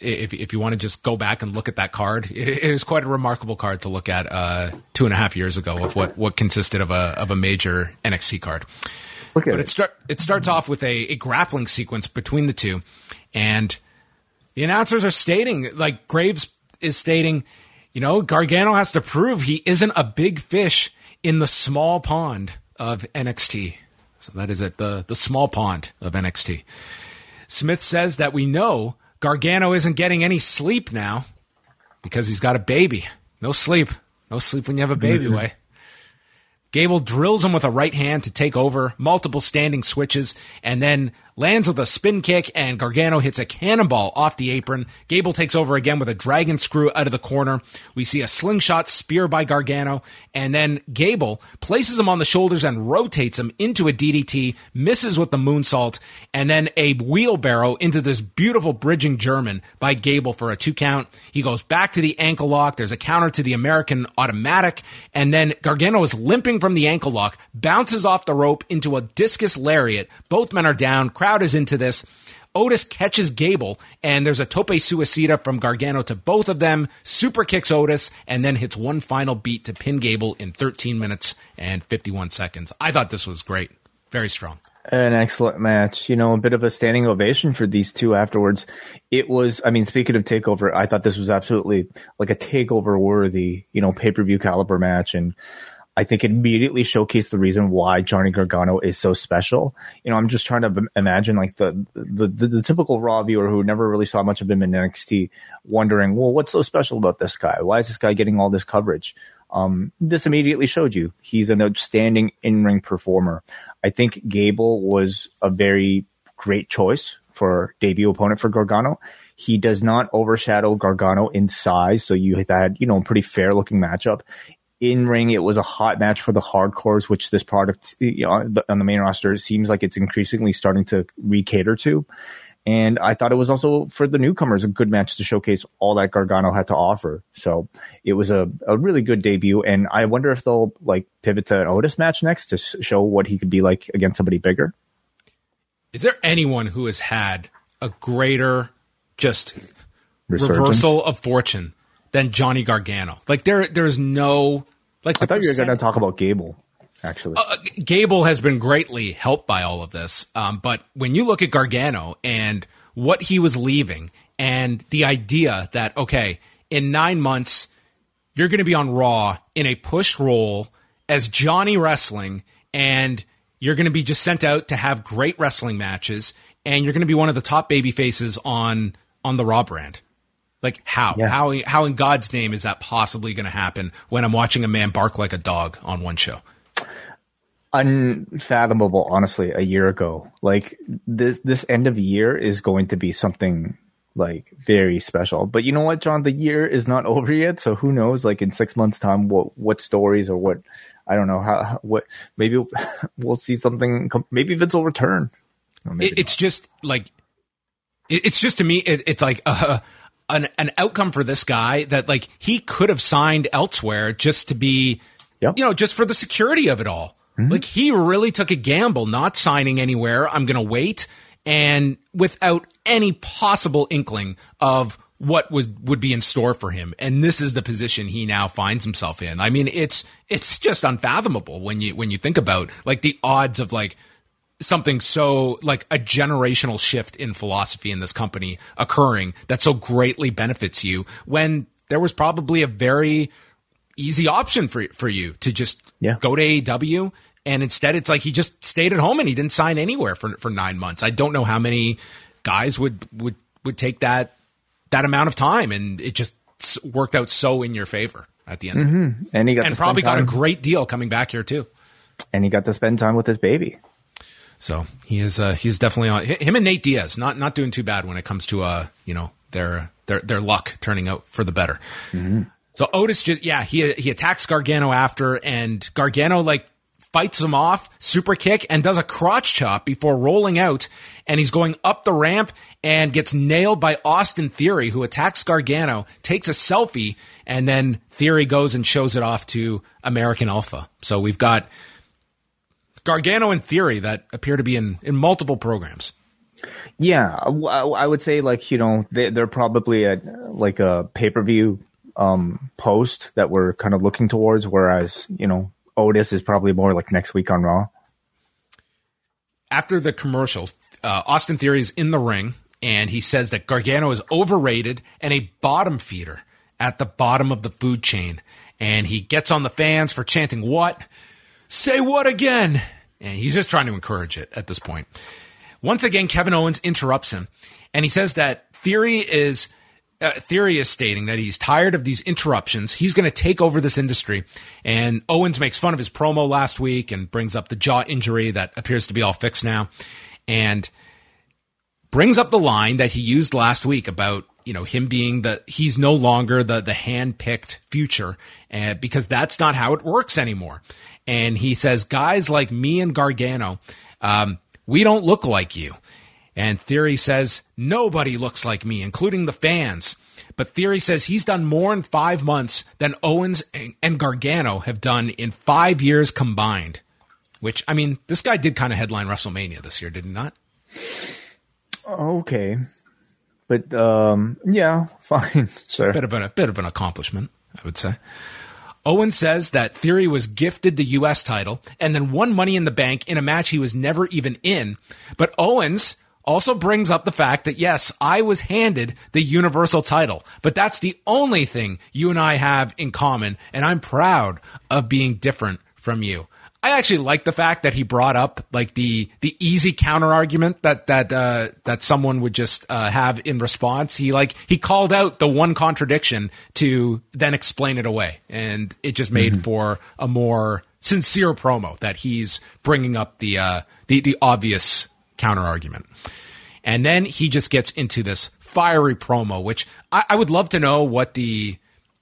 if if you want to just go back and look at that card, it, it is quite a remarkable card to look at uh, two and a half years ago of what what consisted of a of a major NXT card. but it. it start it starts off with a, a grappling sequence between the two, and the announcers are stating like Graves is stating, you know, Gargano has to prove he isn't a big fish in the small pond of NXT. So that is at the the small pond of NXT. Smith says that we know Gargano isn't getting any sleep now because he's got a baby. No sleep. No sleep when you have a baby, way. Gable drills him with a right hand to take over, multiple standing switches, and then lands with a spin kick, and Gargano hits a cannonball off the apron. Gable takes over again with a dragon screw out of the corner. We see a slingshot spear by Gargano, and then Gable places him on the shoulders and rotates him into a DDT, misses with the moonsault, and then a wheelbarrow into this beautiful bridging German by Gable for a two count. He goes back to the ankle lock. There's a counter to the American automatic, and then Gargano is limping from the ankle lock, bounces off the rope into a discus lariat. Both men are down crowd is into this. Otis catches Gable, and there's a tope suicida from Gargano to both of them, super kicks Otis, and then hits one final beat to pin Gable in 13 minutes and 51 seconds. I thought this was great. Very strong. An excellent match. You know, a bit of a standing ovation for these two afterwards. It was, I mean, speaking of takeover, I thought this was absolutely like a takeover worthy, you know, pay per view caliber match. And I think it immediately showcased the reason why Johnny Gargano is so special. You know, I'm just trying to imagine like the, the, the, the, typical Raw viewer who never really saw much of him in NXT wondering, well, what's so special about this guy? Why is this guy getting all this coverage? Um, this immediately showed you he's an outstanding in-ring performer. I think Gable was a very great choice for debut opponent for Gargano. He does not overshadow Gargano in size, so you had you know a pretty fair looking matchup in ring, it was a hot match for the hardcores, which this product you know, on the main roster seems like it's increasingly starting to recater to. And I thought it was also for the newcomers a good match to showcase all that Gargano had to offer. So it was a, a really good debut. And I wonder if they'll like pivot to an Otis match next to show what he could be like against somebody bigger. Is there anyone who has had a greater just Resurgence? reversal of fortune than Johnny Gargano. Like there, there's no like. I thought you were going to talk about Gable. Actually, uh, Gable has been greatly helped by all of this. Um, but when you look at Gargano and what he was leaving, and the idea that okay, in nine months you're going to be on Raw in a push role as Johnny Wrestling, and you're going to be just sent out to have great wrestling matches, and you're going to be one of the top baby faces on on the Raw brand. Like how? Yeah. How how in God's name is that possibly going to happen when I'm watching a man bark like a dog on one show? unfathomable, honestly, a year ago. Like this, this end of year is going to be something like very special. But you know what, John? The year is not over yet, so who knows? Like in six months' time, what what stories or what I don't know how what maybe we'll see something. Maybe Vince will return. it's not. just like it's just to me, it, it's like uh, an an outcome for this guy that like he could have signed elsewhere just to be, yep. you know, just for the security of it all. Mm-hmm. Like he really took a gamble not signing anywhere. I'm going to wait and without any possible inkling of what was would be in store for him and this is the position he now finds himself in i mean it's it's just unfathomable when you when you think about like the odds of like something so like a generational shift in philosophy in this company occurring that so greatly benefits you when there was probably a very easy option for for you to just yeah. go to AEW and instead, it's like he just stayed at home and he didn't sign anywhere for for nine months. I don't know how many guys would would would take that that amount of time, and it just worked out so in your favor at the end. Mm-hmm. And he got and probably got a great deal coming back here too. And he got to spend time with his baby. So he is uh, he's definitely on him and Nate Diaz not not doing too bad when it comes to uh you know their their their luck turning out for the better. Mm-hmm. So Otis just yeah he he attacks Gargano after and Gargano like fights him off, super kick, and does a crotch chop before rolling out. And he's going up the ramp and gets nailed by Austin Theory, who attacks Gargano, takes a selfie, and then Theory goes and shows it off to American Alpha. So we've got Gargano and Theory that appear to be in, in multiple programs. Yeah, I would say like you know they, are probably at like a pay per view um, post that we're kind of looking towards, whereas you know Otis is probably more like next week on Raw. After the commercial, uh, Austin Theory is in the ring and he says that Gargano is overrated and a bottom feeder at the bottom of the food chain. And he gets on the fans for chanting, What? Say what again? And he's just trying to encourage it at this point. Once again, Kevin Owens interrupts him and he says that Theory is uh, Theory is stating that he's tired of these interruptions. He's going to take over this industry. And Owens makes fun of his promo last week and brings up the jaw injury that appears to be all fixed now. And brings up the line that he used last week about, you know, him being the, he's no longer the, the hand picked future uh, because that's not how it works anymore. And he says, guys like me and Gargano, um, we don't look like you. And Theory says, nobody looks like me, including the fans. But Theory says he's done more in five months than Owens and Gargano have done in five years combined. Which, I mean, this guy did kind of headline WrestleMania this year, did he not? Okay. But, um, yeah, fine. Sure. Bit of, an, a bit of an accomplishment, I would say. Owen says that Theory was gifted the U.S. title and then won Money in the Bank in a match he was never even in. But Owens also brings up the fact that yes, I was handed the universal title, but that's the only thing you and I have in common. And I'm proud of being different from you. I actually like the fact that he brought up like the the easy counter argument that that uh, that someone would just uh, have in response. He like he called out the one contradiction to then explain it away, and it just made mm-hmm. for a more sincere promo that he's bringing up the uh, the the obvious counter argument. And then he just gets into this fiery promo, which I, I would love to know what the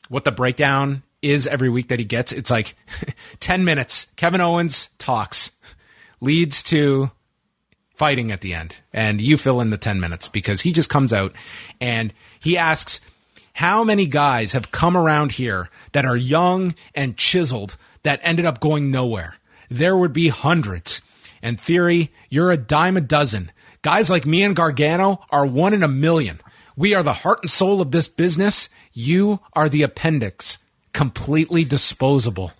what the breakdown is every week that he gets. It's like 10 minutes. Kevin Owens talks, leads to fighting at the end. And you fill in the 10 minutes because he just comes out and he asks, How many guys have come around here that are young and chiseled that ended up going nowhere? There would be hundreds. And Theory, you're a dime a dozen. Guys like me and Gargano are one in a million. We are the heart and soul of this business. You are the appendix, completely disposable.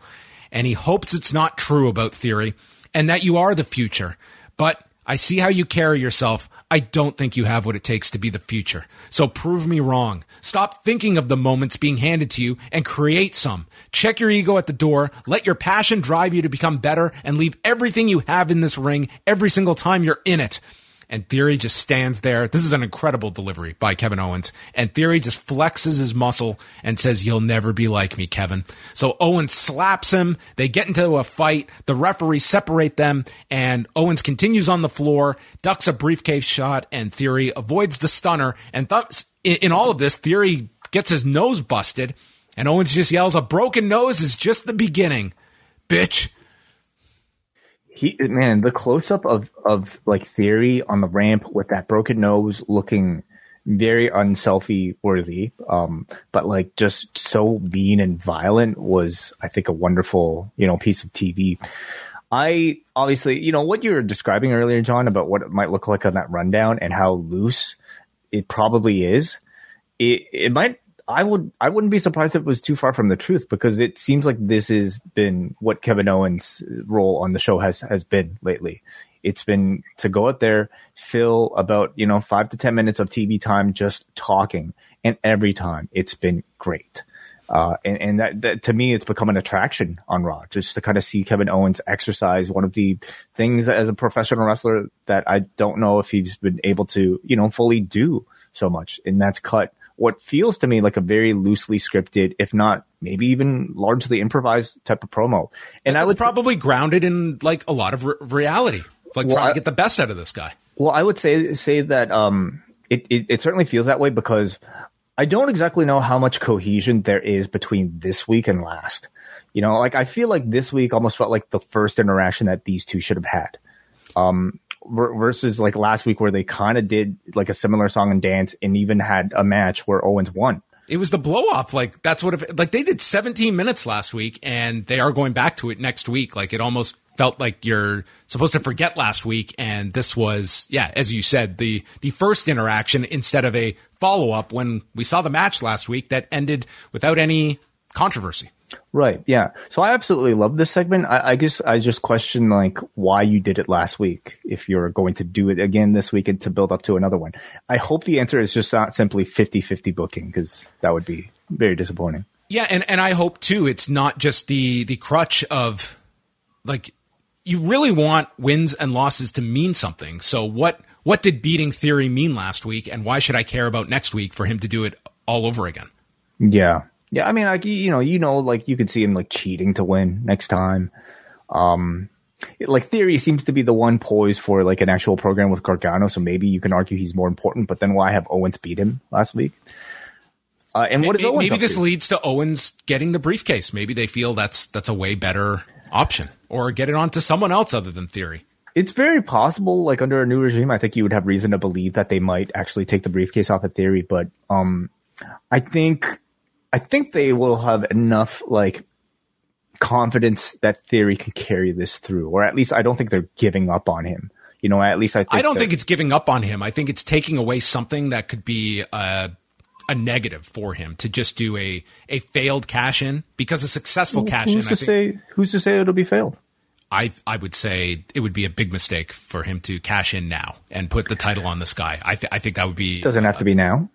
And he hopes it's not true about Theory and that you are the future. But I see how you carry yourself. I don't think you have what it takes to be the future. So prove me wrong. Stop thinking of the moments being handed to you and create some. Check your ego at the door. Let your passion drive you to become better and leave everything you have in this ring every single time you're in it. And Theory just stands there. This is an incredible delivery by Kevin Owens. And Theory just flexes his muscle and says, You'll never be like me, Kevin. So Owens slaps him. They get into a fight. The referees separate them, and Owens continues on the floor, ducks a briefcase shot, and Theory avoids the stunner. And th- in all of this, Theory gets his nose busted, and Owens just yells, A broken nose is just the beginning. Bitch he man, the close up of of like theory on the ramp with that broken nose looking very unselfie worthy, um, but like just so mean and violent was I think a wonderful, you know, piece of TV. I obviously, you know, what you were describing earlier, John, about what it might look like on that rundown and how loose it probably is. It it might I would I wouldn't be surprised if it was too far from the truth because it seems like this has been what Kevin Owens' role on the show has has been lately. It's been to go out there, fill about you know five to ten minutes of TV time just talking, and every time it's been great. Uh, and, and that, that, to me, it's become an attraction on Raw just to kind of see Kevin Owens exercise one of the things as a professional wrestler that I don't know if he's been able to, you know, fully do so much. And that's cut what feels to me like a very loosely scripted, if not maybe even largely improvised type of promo. And I would probably grounded in like a lot of re- reality, like well, trying to get the best out of this guy. Well, I would say say that um, it, it it certainly feels that way because I don't exactly know how much cohesion there is between this week and last. You know, like I feel like this week almost felt like the first interaction that these two should have had. Um, versus like last week where they kind of did like a similar song and dance and even had a match where Owens won. It was the blow off. Like that's what if like they did 17 minutes last week and they are going back to it next week. Like it almost felt like you're supposed to forget last week and this was yeah as you said the the first interaction instead of a follow up when we saw the match last week that ended without any controversy Right. Yeah. So I absolutely love this segment. I, I, guess I just question like why you did it last week if you're going to do it again this week and to build up to another one. I hope the answer is just not simply 50-50 booking because that would be very disappointing. Yeah, and, and I hope too it's not just the the crutch of like you really want wins and losses to mean something. So what what did beating theory mean last week and why should I care about next week for him to do it all over again? Yeah. Yeah, I mean, like you know, you know, like you could see him like cheating to win next time. Um, like theory seems to be the one poised for like an actual program with Gargano, so maybe you can argue he's more important. But then why have Owens beat him last week? Uh, and what is maybe, maybe this to? leads to Owens getting the briefcase. Maybe they feel that's that's a way better option, or get it on to someone else other than Theory. It's very possible. Like under a new regime, I think you would have reason to believe that they might actually take the briefcase off of Theory. But um, I think I think they will have enough like confidence that Theory can carry this through, or at least I don't think they're giving up on him. You know, at least I. I don't think it's giving up on him. I think it's taking away something that could be a, a negative for him to just do a a failed cash in because a successful cash in. Who's to say? Who's to say it'll be failed? I I would say it would be a big mistake for him to cash in now and put the title on this guy. I th- I think that would be doesn't have to be now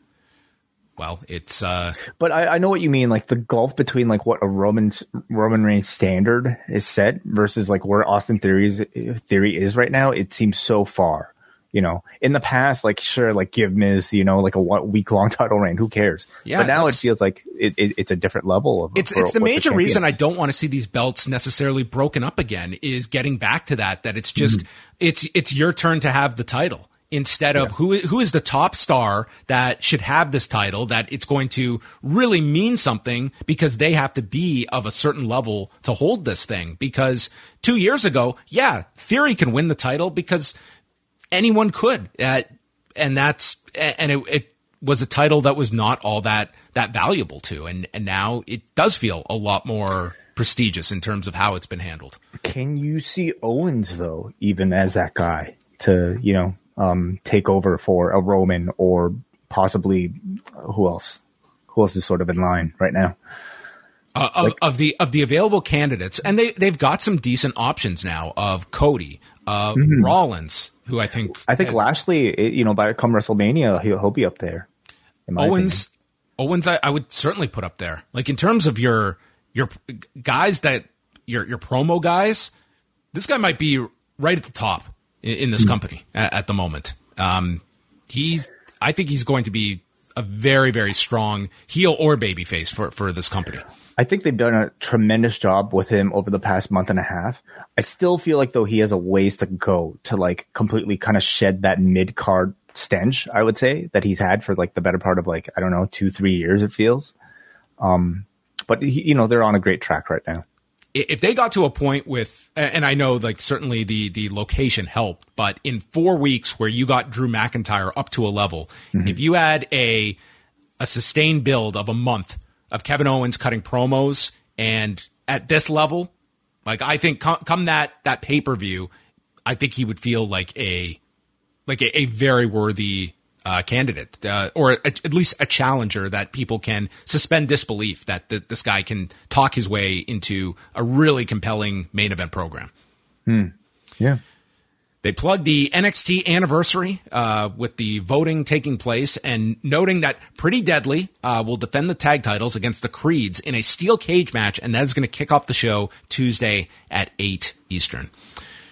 well, it's. uh But I, I know what you mean. Like the gulf between like what a Roman Roman Reigns standard is set versus like where Austin Theory's theory is right now. It seems so far. You know, in the past, like sure, like give Miz, you know, like a week long title reign. Who cares? Yeah. But now it feels like it, it, it's a different level of. It's it's the major the reason I don't want to see these belts necessarily broken up again. Is getting back to that. That it's just mm. it's it's your turn to have the title instead of yeah. who who is the top star that should have this title that it's going to really mean something because they have to be of a certain level to hold this thing because 2 years ago yeah theory can win the title because anyone could uh, and that's and it, it was a title that was not all that that valuable to and and now it does feel a lot more prestigious in terms of how it's been handled. Can you see Owens though even as that guy to, you know, um, take over for a Roman or possibly who else? Who else is sort of in line right now? Uh, of, like, of, the of the available candidates, and they they've got some decent options now of Cody, uh, mm-hmm. Rollins, who I think I think has, Lashley, you know, by come WrestleMania, he'll, he'll be up there. Owens, opinion. Owens, I, I would certainly put up there. Like in terms of your your guys that your your promo guys, this guy might be right at the top in, this mm company at, at, the moment. Um, he's, I think he's going to be a very, very strong heel or baby face for, for this company. I think they've done a tremendous job with him over the past month and a half. I still feel like though he has a ways to go to like completely kind of shed that mid card stench, I would say, that he's had for like the better part of like, I don't know, two, three years, it feels. Um, but he, you know, they're on a great track right now. If they got to a point with, and I know like certainly the, the location helped, but in four weeks where you got Drew McIntyre up to a level, mm-hmm. if you had a, a sustained build of a month of Kevin Owens cutting promos and at this level, like I think come, come that that pay per view, I think he would feel like a like a, a very worthy uh, candidate uh, or a, at least a challenger that people can suspend disbelief that th- this guy can talk his way into a really compelling main event program. Hmm. Yeah. They plugged the NXT anniversary uh, with the voting taking place and noting that Pretty Deadly uh, will defend the tag titles against the Creeds in a steel cage match, and that is going to kick off the show Tuesday at 8 Eastern.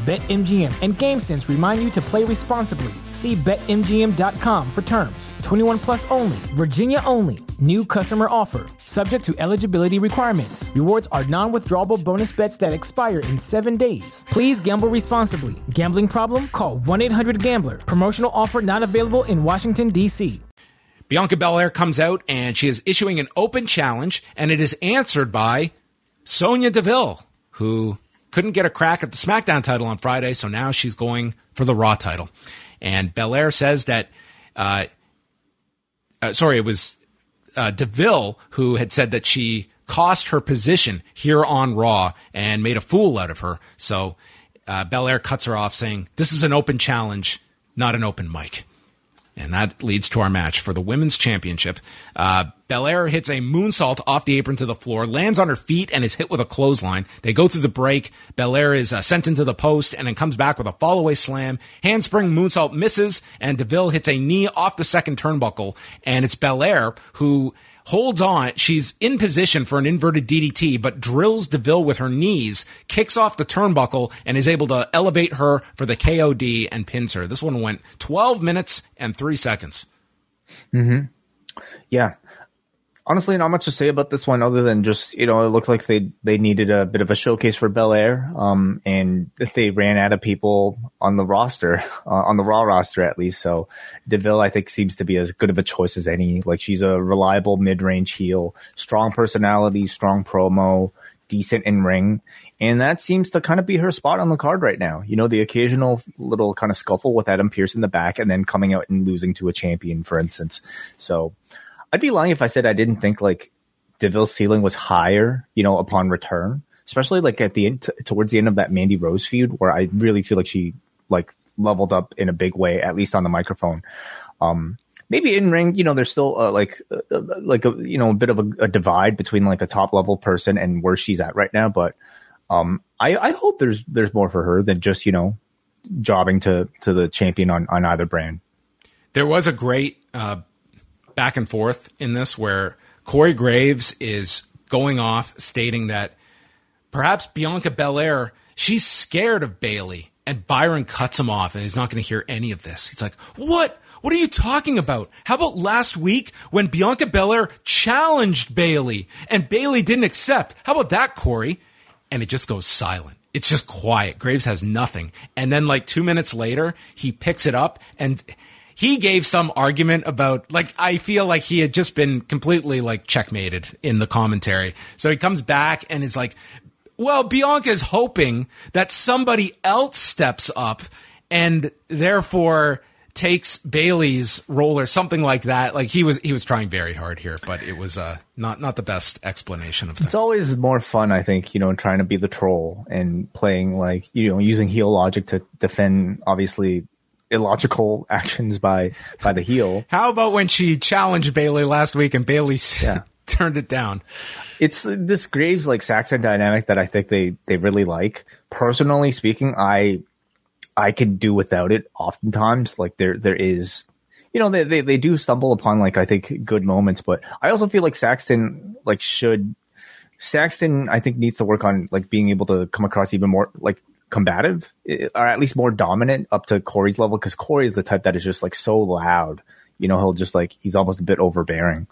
BetMGM and GameSense remind you to play responsibly. See BetMGM.com for terms. 21 plus only, Virginia only. New customer offer. Subject to eligibility requirements. Rewards are non withdrawable bonus bets that expire in seven days. Please gamble responsibly. Gambling problem? Call 1 800 Gambler. Promotional offer not available in Washington, D.C. Bianca Belair comes out and she is issuing an open challenge, and it is answered by Sonya Deville, who couldn't get a crack at the SmackDown title on Friday, so now she's going for the Raw title. And Belair says that, uh, uh, sorry, it was uh, Deville who had said that she cost her position here on Raw and made a fool out of her. So uh, Belair cuts her off, saying, "This is an open challenge, not an open mic." And that leads to our match for the women's championship. Uh, Belair hits a moonsault off the apron to the floor, lands on her feet, and is hit with a clothesline. They go through the break. Belair is uh, sent into the post and then comes back with a fallaway slam. Handspring moonsault misses, and Deville hits a knee off the second turnbuckle. And it's Belair who holds on. She's in position for an inverted DDT, but drills Deville with her knees, kicks off the turnbuckle, and is able to elevate her for the KOD and pins her. This one went 12 minutes and three seconds. Mm-hmm. Yeah honestly, not much to say about this one other than just you know it looked like they they needed a bit of a showcase for Belair, um, and they ran out of people on the roster, uh, on the Raw roster at least. So Deville, I think, seems to be as good of a choice as any. Like she's a reliable mid range heel, strong personality, strong promo, decent in ring. And that seems to kind of be her spot on the card right now. You know, the occasional little kind of scuffle with Adam Pearce in the back and then coming out and losing to a champion, for instance. So, I'd be lying if I said I didn't think like Deville's ceiling was higher, you know, upon return, especially like at the end, t- towards the end of that Mandy Rose feud, where I really feel like she like leveled up in a big way, at least on the microphone. Um, maybe in ring, you know, there's still uh, like uh, uh, like a you know a bit of a, a, divide between like a top level person and where she's at right now. But um, I, I hope there's there's more for her than just you know jobbing to to the champion on on either brand. There was a great uh, back and forth in this where Corey Graves is going off stating that perhaps Bianca Belair, she's scared of Bayley. and Byron cuts him off and he's not going to hear any of this. He's like, what? What are you talking about? How about last week when Bianca Belair challenged Bayley and Bayley didn't accept? How about that, Corey? And it just goes silent. It's just quiet. Graves has nothing. And then like two minutes later, he picks it up and he gave some argument about like I feel like he had just been completely like checkmated in the commentary. So he comes back and is like, "Well, Bianca's hoping that somebody else steps up and therefore takes Bayley's role or something like that. Like he was he was trying very hard here, but it was uh not not the best explanation of things. It's always more fun, I think, you know, trying to be the troll and playing like you know using heel logic to defend obviously illogical actions by by the heel. How about when she challenged Bayley last week and Bayley Yeah. turned it down? It's this Graves like Saxton dynamic that I think they they really like. Personally speaking, I I could do without it oftentimes. Like there there is you know, they, they they do stumble upon like I think good moments, but I also feel like Saxton like should Saxton I think needs to work on like being able to come across even more like combative or at least more dominant up to Corey's level because Corey is the type that is just like so loud. You know, he'll just like he's almost a bit overbearing.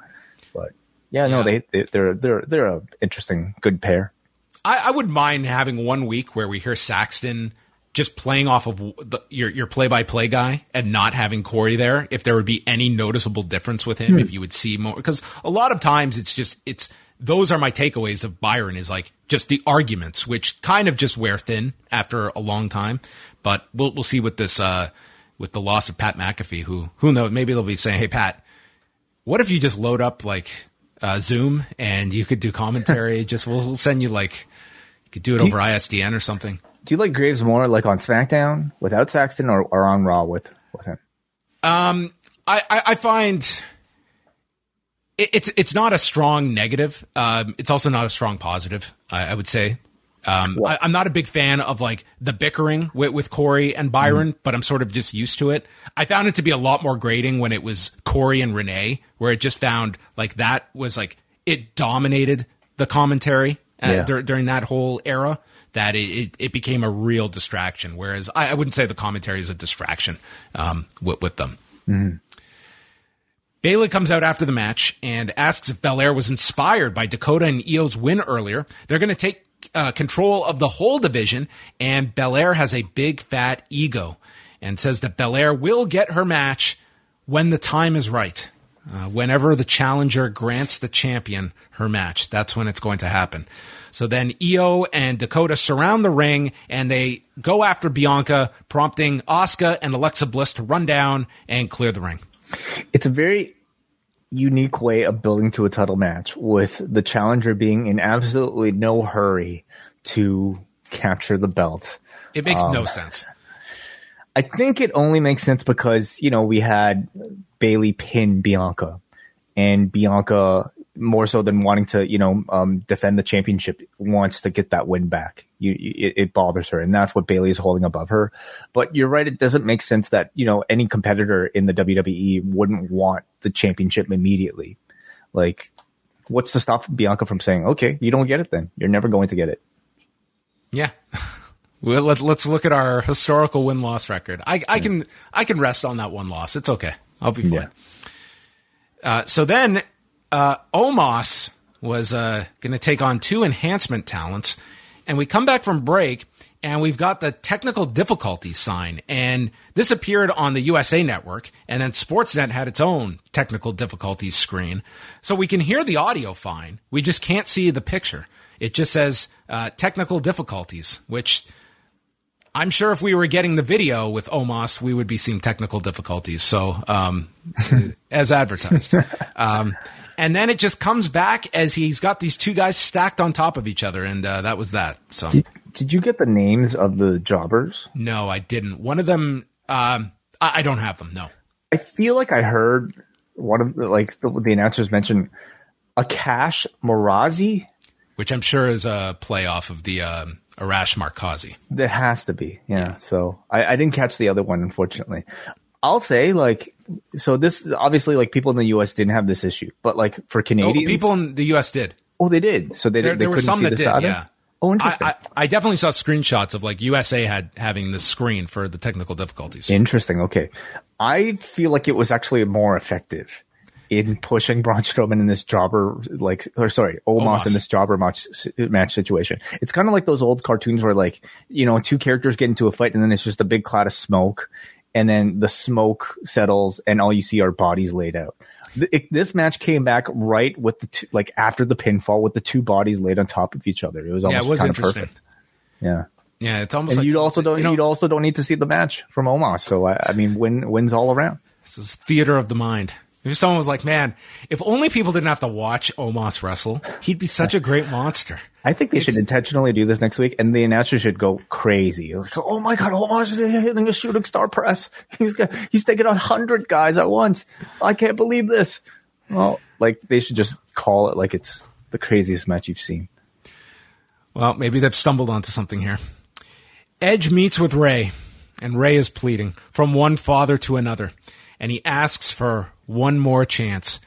But yeah, no, they, they they're they're they're a interesting good pair. I, I would mind having one week where we hear Saxton just playing off of the, your your play by play guy and not having Corey there. If there would be any noticeable difference with him, hmm. if you would see more, because a lot of times it's just it's those are my takeaways of Byron is like just the arguments, which kind of just wear thin after a long time. But we'll we'll see with this uh with the loss of Pat McAfee, who who knows maybe they'll be saying, hey Pat, what if you just load up like uh, Zoom and you could do commentary? just we'll, we'll send you like you could do it you- over ISDN or something. Do you like Graves more like on SmackDown without Saxton or, or on Raw with with him? Um, I, I, I find it, it's it's not a strong negative. Um, it's also not a strong positive. I, I would say. Um, I, I'm not a big fan of like the bickering with, with Corey and Byron, but I'm sort of just used to it. I found it to be a lot more grating when it was Corey and Renee, where it just found like that was like it dominated the commentary uh, Yeah. dur- during that whole era. That it, it, became a real distraction. Whereas I, I wouldn't say the commentary is a distraction um, with, with them. Bayley comes out after the match and asks if Belair was inspired by Dakota and Iyo's win earlier. They're going to take uh, control of the whole division, and Belair has a big fat ego and says that Belair will get her match when the time is right. Uh, whenever the challenger grants the champion her match, that's when it's going to happen. So then Iyo and Dakota surround the ring and they go after Bianca, prompting Asuka and Alexa Bliss to run down and clear the ring. It's a very unique way of building to a title match with the challenger being in absolutely no hurry to capture the belt. It makes no um, sense. I think it only makes sense because, you know, we had Bayley pin Bianca and Bianca more so than wanting to, you know, um, defend the championship wants to get that win back. You, it, it bothers her and that's what Bayley is holding above her. But you're right. It doesn't make sense that, you know, any competitor in the WWE wouldn't want the championship immediately. Like, what's to stop Bianca from saying, okay, you don't get it then. You're never going to get it. Yeah. Well, let, let's look at our historical win loss record. I, I can I can rest on that one loss. It's okay. I'll be fine. Yeah. Uh, so then, uh, Omos was uh, going to take on two enhancement talents, and we come back from break, and we've got the technical difficulties sign, and this appeared on the USA Network, and then Sportsnet had its own technical difficulties screen, so we can hear the audio fine. We just can't see the picture. It just says uh, technical difficulties, which I'm sure if we were getting the video with Omos, we would be seeing technical difficulties. So, um, as advertised. Um, and then it just comes back as he's got these two guys stacked on top of each other. And, uh, that was that. So, Did, did you get the names of the jobbers? no, I didn't. One of them, um, I, I don't have them. No. I feel like I heard one of the, like the, the announcers mention Akash Morazi. Which I'm sure is a play off of the, um, Arash Markazi. There has to be, yeah. So I, I didn't catch the other one, unfortunately. I'll say like, so this obviously like people in the U.S. didn't have this issue, but like for Oh, Canadians, people in the U.S. did. oh, they did. So they There. They there were some see that did. either? Yeah. Oh, I, interesting. I, I definitely saw screenshots of like USA had having the screen for the technical difficulties. Interesting. Okay. I feel like it was actually more effective in pushing Braun Strowman in this jobber, like, or sorry, Omos, Omos. in this jobber match, match situation. It's kind of like those old cartoons where like, you know, two characters get into a fight and then it's just a big cloud of smoke and then the smoke settles and all you see are bodies laid out. Th- it- this match came back right with the two, like after the pinfall with the two bodies laid on top of each other. It was yeah, almost it was kind of interesting. perfect. Yeah. Yeah, it's almost And like you also don't you know, also don't need to see the match from Omos. So I, I mean, win wins all around. This is theater of the mind. If someone was like, "Man, if only people didn't have to watch Omos wrestle, he'd be such a great monster." I think they should intentionally do this next week, and the announcer should go crazy. Like, oh my god, Omos is hitting a shooting star press. He's got, he's taking on hundred guys at once. I can't believe this. Well, like they should just call it like it's the craziest match you've seen. Well, maybe they've stumbled onto something here. Edge meets with Rey, and Rey is pleading from one father to another, and he asks for one more chance.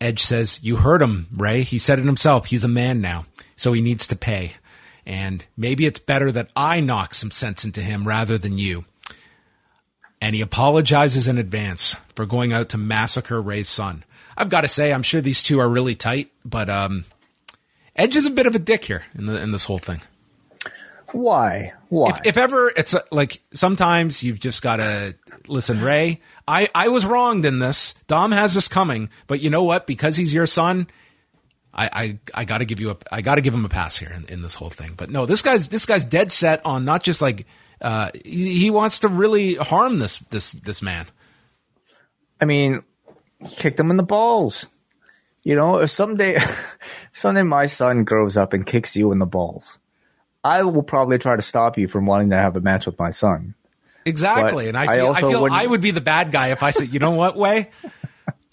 Edge says, You heard him, Rey. He said it himself. He's a man now, so he needs to pay. And maybe it's better that I knock some sense into him rather than you. And he apologizes in advance for going out to massacre Rey's son. I've got to say, I'm sure these two are really tight, but um, Edge is a bit of a dick here in the in this whole thing. Why? Why? If, if ever it's a, like sometimes you've just got to listen, Rey. I I was wronged in this. Dom has this coming, but you know what? Because he's your son, I I, I got to give you a I got to give him a pass here in, in this whole thing. But no, this guy's this guy's dead set on not just like uh he, he wants to really harm this this this man. I mean, kicked him in the balls. You know, if someday, someday my son grows up and kicks you in the balls, I will probably try to stop you from wanting to have a match with my son. Exactly, But and I I feel I, also feel wouldn't- I would be the bad guy if I said, you know what, Wai.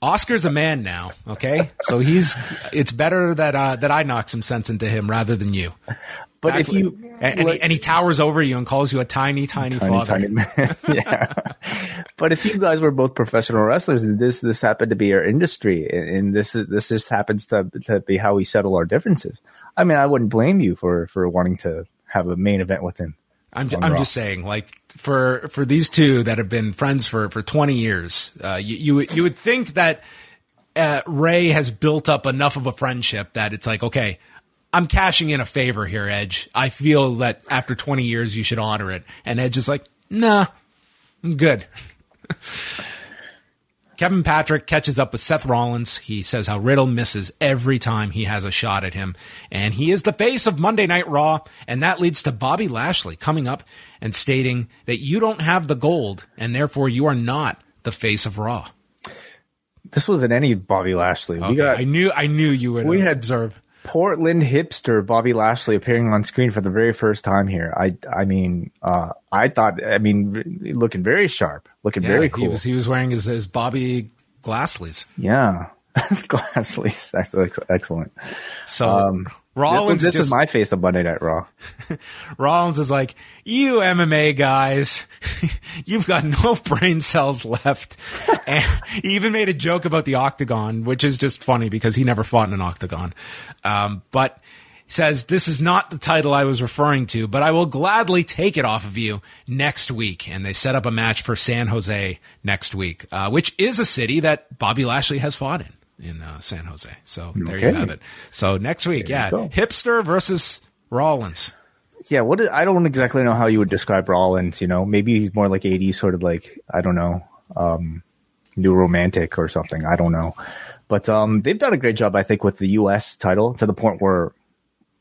Oscar's a man now, okay? So he's it's better that uh, that I knock some sense into him rather than you. But if Actually. you and, and, he, and he towers over you and calls you a tiny, tiny, tiny, father. tiny man, yeah. but if you guys were both professional wrestlers and this this happened to be our industry, and, and this is this just happens to to be how we settle our differences, I mean, I wouldn't blame you for for wanting to have a main event with him. I'm, ju- on I'm just saying, like for for these two that have been friends for for 20 years, uh, you you would- you would think that uh, Rey has built up enough of a friendship that it's like, okay, I'm cashing in a favor here, Edge. I feel that after 20 years, you should honor it. And Edge is like, nah, I'm good. Kevin Patrick catches up with Seth Rollins. He says how Riddle misses every time he has a shot at him. And he is the face of Monday Night Raw. And that leads to Bobby Lashley coming up and stating that you don't have the gold and therefore you are not the face of Raw. This wasn't any Bobby Lashley. Okay, We got I knew I knew you would We had- observe. Portland hipster Bobby Lashley appearing on screen for the very first time here. I I mean, uh, I thought, I mean, looking very sharp, looking Yeah, very He cool. was he was wearing his, his Bobby Glassleys. yeah, Glassley's that's ex- excellent. So Um, Rollins this, this just is my face of Monday Night Raw. Rollins is like, you MMA guys, you've got no brain cells left. And he even made a joke about the octagon, which is just funny because he never fought in an octagon. Um, but he says, this is not the title I was referring to, but I will gladly take it off of you next week. And they set up a match for San Jose next week, uh, which is a city that Bobby Lashley has fought in. In uh, San Jose, so there you have it. So next week, yeah, hipster versus Rollins. Yeah, what is, I don't exactly know how you would describe Rollins. You know, maybe he's more like '80s, sort of like I don't know, um, new romantic or something. I don't know, but um, they've done a great job, I think, with the U.S. title to the point where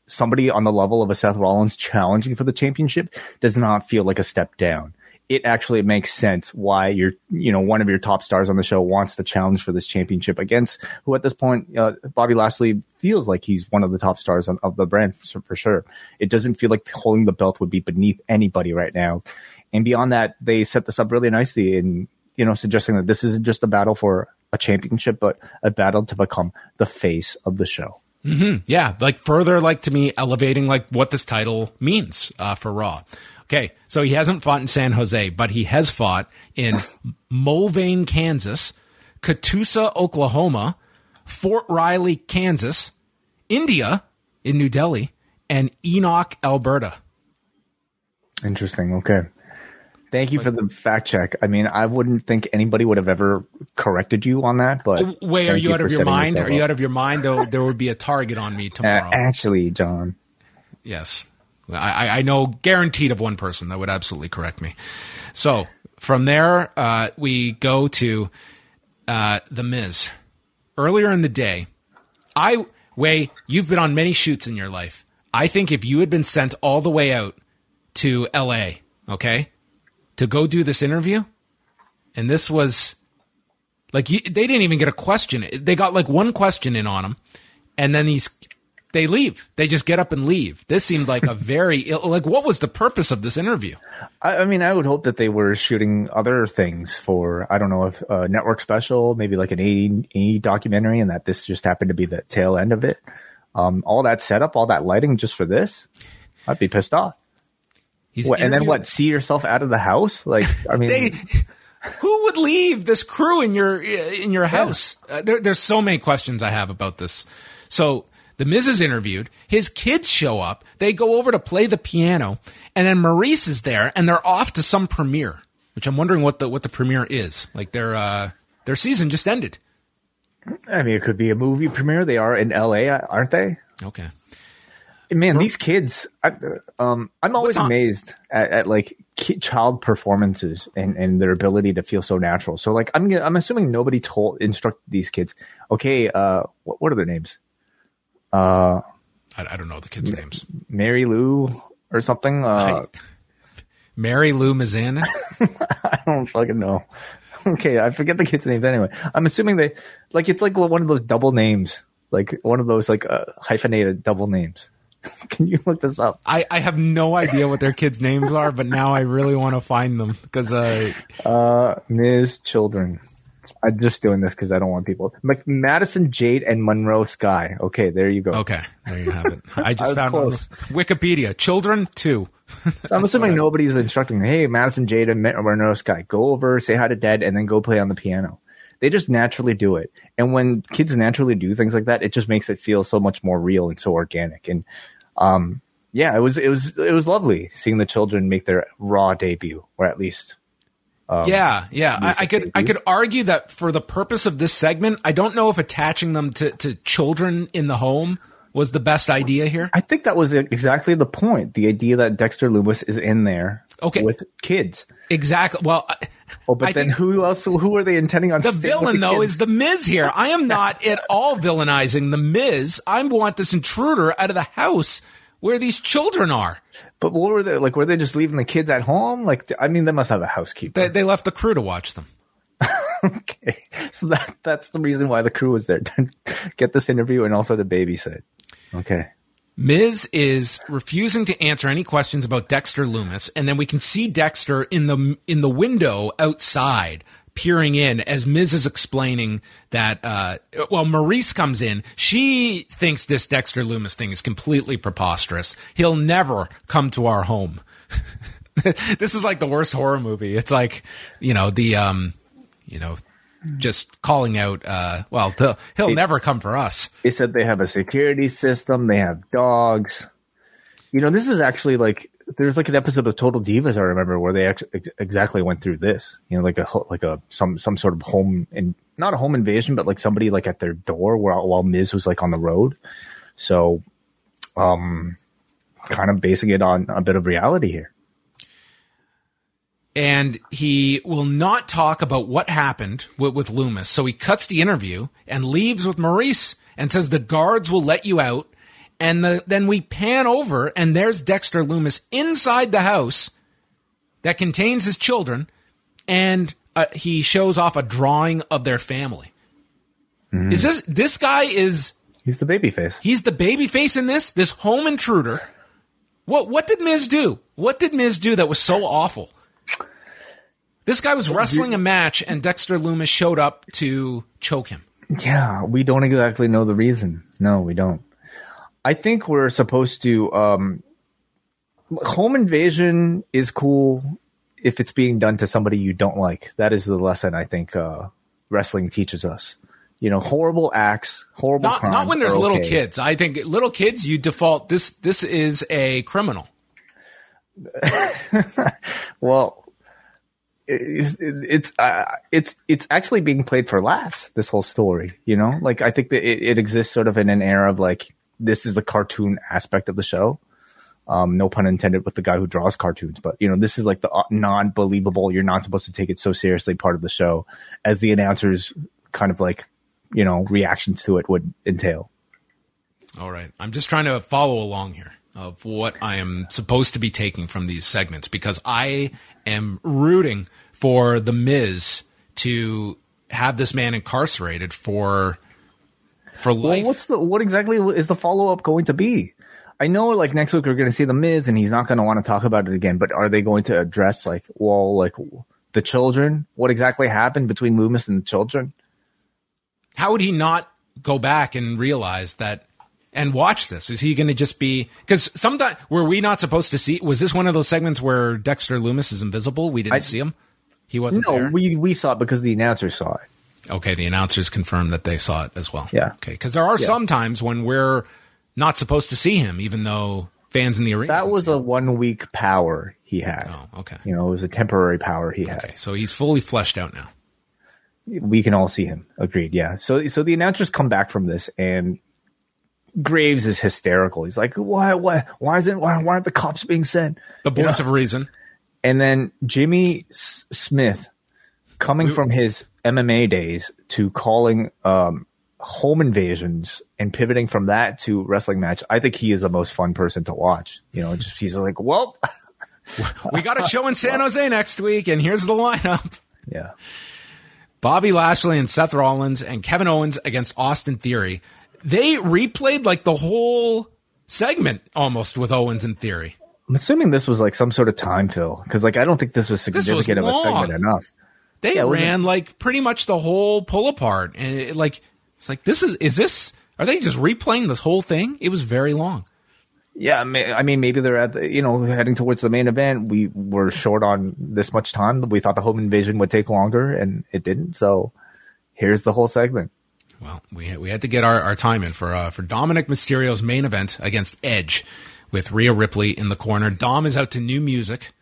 somebody on the level of a Seth Rollins challenging for the championship does not feel like a step down. It actually makes sense why you're, you know, one of your top stars on the show wants to challenge for this championship against who at this point, uh, Bobby Lashley feels like he's one of the top stars on, of the brand for, for sure. It doesn't feel like holding the belt would be beneath anybody right now. And beyond that, they set this up really nicely in, you know, suggesting that this isn't just a battle for a championship, but a battle to become the face of the show. Yeah, like further, like to me, elevating like what this title means uh, for Raw. Okay, so he hasn't fought in San Jose, but he has fought in Mulvane, Kansas, Catoosa, Oklahoma, Fort Riley, Kansas, India in New Delhi, and Enoch, Alberta. Interesting. Okay. Thank you for the fact check. I mean, I wouldn't think anybody would have ever corrected you on that, but Wait, are thank you out of your mind? Are you out of your mind? Though there would be a target on me Uh, tomorrow. actually, John, Yes. I, I- know guaranteed of one person that would absolutely correct me. So from there, uh, we go to uh, The Miz. Earlier in the day, I, Wai, you've been on many shoots in your life. I think if you had been sent all the way out to L.A. Okay, to go do this interview, and this was like you, they didn't even get a question. They got like one question in on them, and then these they leave. They just get up and leave. This seemed like a very like what was the purpose of this interview? I, I, mean, I would hope that they were shooting other things for I don't know if a network special, maybe like an A documentary, and that this just happened to be the tail end of it. Um, all that setup, all that lighting just for this, I'd be pissed off. What, and then what? See yourself out of the house? Like, I mean, they, who would leave this crew in your in your house? Yeah. Uh, there, there's so many questions I have about this. So the Miz is interviewed. His kids show up. They go over to play the piano, and then Maryse is there, and they're off to some premiere. Which I'm wondering what the what the premiere is. Like their uh, their season just ended. I mean, it could be a movie premiere. They are in L.A., aren't they? Okay. Man, these kids, I, um, I'm always amazed at, at like child performances and, and their ability to feel so natural. So, like, I'm I'm assuming nobody told instructed these kids. Okay, uh, what, what are their names? Uh, I, I, don't know the kids' names. Mary Lou or something. Uh, Mary Lou Mazana. I don't fucking know. Okay, I forget the kids' names anyway. I'm assuming they like it's like one of those double names, like one of those like uh, hyphenated double names. Can you look this up? I, I have no idea what their kids' names are, but now I really want to find them because uh, uh, Ms. Children. I'm just doing this because I don't want people. Madison Jade and Monroe Sky. Okay, there you go. Okay, there you have it. I just I found close. Wikipedia. Children two. so I'm assuming nobody's instructing. Hey, Madison Jade and Monroe Sky, go over, say hi to Dad, and then go play on the piano. They just naturally do it, and when kids naturally do things like that, it just makes it feel so much more real and so organic. And um, yeah, it was it was it was lovely seeing the children make their raw debut, or at least um, yeah, yeah. I, I, could I could argue that for the purpose of this segment, I don't know if attaching them to, to children in the home was the best idea here. I think that was exactly the point. The idea that Dexter Lumis is in there, okay. with kids. Exactly. Well. Oh, but I then who else? Who are they intending on? The villain, the though, is the Miz here. I am not at all villainizing the Miz. I want this intruder out of the house where these children are. But what were they like? Were they just leaving the kids at home? Like, I mean, they must have a housekeeper. They, they left the crew to watch them. okay, so that that's the reason why the crew was there to get this interview and also to babysit. Okay. Miz is refusing to answer any questions about Dexter Lumis, and then we can see Dexter in the in the window outside peering in as Miz is explaining that, uh, well, Maryse comes in. She thinks this Dexter Lumis thing is completely preposterous. He'll never come to our home. this is like the worst horror movie. It's like, you know, the, um, you know, just calling out, uh, well, he'll never come for us. He said they have a security system. They have dogs. You know, this is actually like there's like an episode of Total Divas I remember where they ex- exactly went through this. You know, like a like a some some sort of home and not a home invasion, but like somebody like at their door while while Miz was like on the road. So, um, kind of basing it on a bit of reality here. And he will not talk about what happened with, with Lumis. So he cuts the interview and leaves with Maryse and says the guards will let you out and the, then we pan over, and there's Dexter Lumis inside the house that contains his children, and uh, he shows off a drawing of their family. Mm. Is this this guy is? He's the baby face. He's the baby face in this. This home intruder. What what did Miz do? What did Miz do that was so awful? This guy was wrestling a match, and Dexter Lumis showed up to choke him. Yeah, we don't exactly know the reason. No, we don't. I think we're supposed to. Um, home invasion is cool if it's being done to somebody you don't like. That is the lesson I think uh, wrestling teaches us. You know, horrible acts, horrible. Not, not when there's little kids. I think little kids, you default this. This is a criminal. well, it's it's, uh, it's it's actually being played for laughs. This whole story, you know, like I think that it, it exists sort of in an era of like this is the cartoon aspect of the show. Um, no pun intended with the guy who draws cartoons, but you know, this is like the uh, non-believable. You're not supposed to take it so seriously part of the show as the announcers kind of like, you know, reactions to it would entail. All right. I'm just trying to follow along here. of what I am supposed to be taking from these segments because I am rooting for the Miz to have this man incarcerated for for life. Well, what's the what exactly is the follow up going to be? I know like next week we're going to see the Miz and he's not going to want to talk about it again. But are they going to address like well like the children? What exactly happened between Lumis and the children? How would he not go back and realize that and watch this? Is he going to just be because sometimes were we not supposed to see? Was this one of those segments where Dexter Lumis is invisible? We didn't I, see him. He wasn't. No, there? we we saw it because the announcer saw it. Okay, the announcers confirmed that they saw it as well. Yeah. Okay, because there are yeah. some times when we're not supposed to see him, even though fans in the arena. That was a one week power he had. Oh, okay. You know, it was a temporary power he had. Okay, so he's fully fleshed out now. We can all see him. Agreed. Yeah. So so the announcers come back from this and Graves is hysterical. He's like, why, why, why isn't, why, why aren't the cops being sent? The voice you know? of reason. And then Jimmy S- Smith, coming we, from his MMA days to calling um, home invasions and pivoting from that to wrestling match, I think he is the most fun person to watch. You know, just he's like, well, we got a show in San Jose next week, and here's the lineup. Yeah. Bobby Lashley and Seth Rollins and Kevin Owens against Austin Theory they replayed like the whole segment almost with Owens and theory. I'm assuming this was like some sort of time fill because like I don't think this was significant this was of a segment enough. They yeah, ran like pretty much the whole pull apart, and it, like it's like this is is this are they just replaying this whole thing? It was very long. Yeah, I mean, maybe they're at the, you know heading towards the main event. We were short on this much time. We thought the home invasion would take longer, and it didn't. So here's the whole segment. Well, we we had to get our, our time in for uh, for Dominik Mysterio's main event against Edge, with Rhea Ripley in the corner. Dom is out to new music,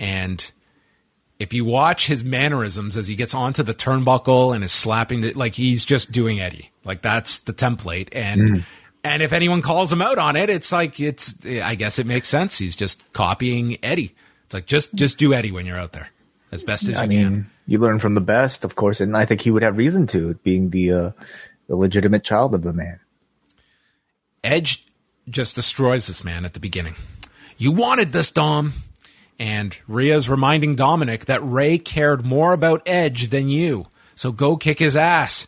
and if you watch his mannerisms as he gets onto the turnbuckle and is slapping the, like he's just doing Eddie, like that's the template. And mm. and if anyone calls him out on it, it's like it's I guess it makes sense. He's just copying Eddie. It's like just just do Eddie when you're out there as best as I you mean, can. You learn from the best, of course, and I think he would have reason to, being the uh, the legitimate child of the man. Edge just destroys this man at the beginning. You wanted this, Dom. And Rhea's reminding Dominik that Rey cared more about Edge than you. So go kick his ass.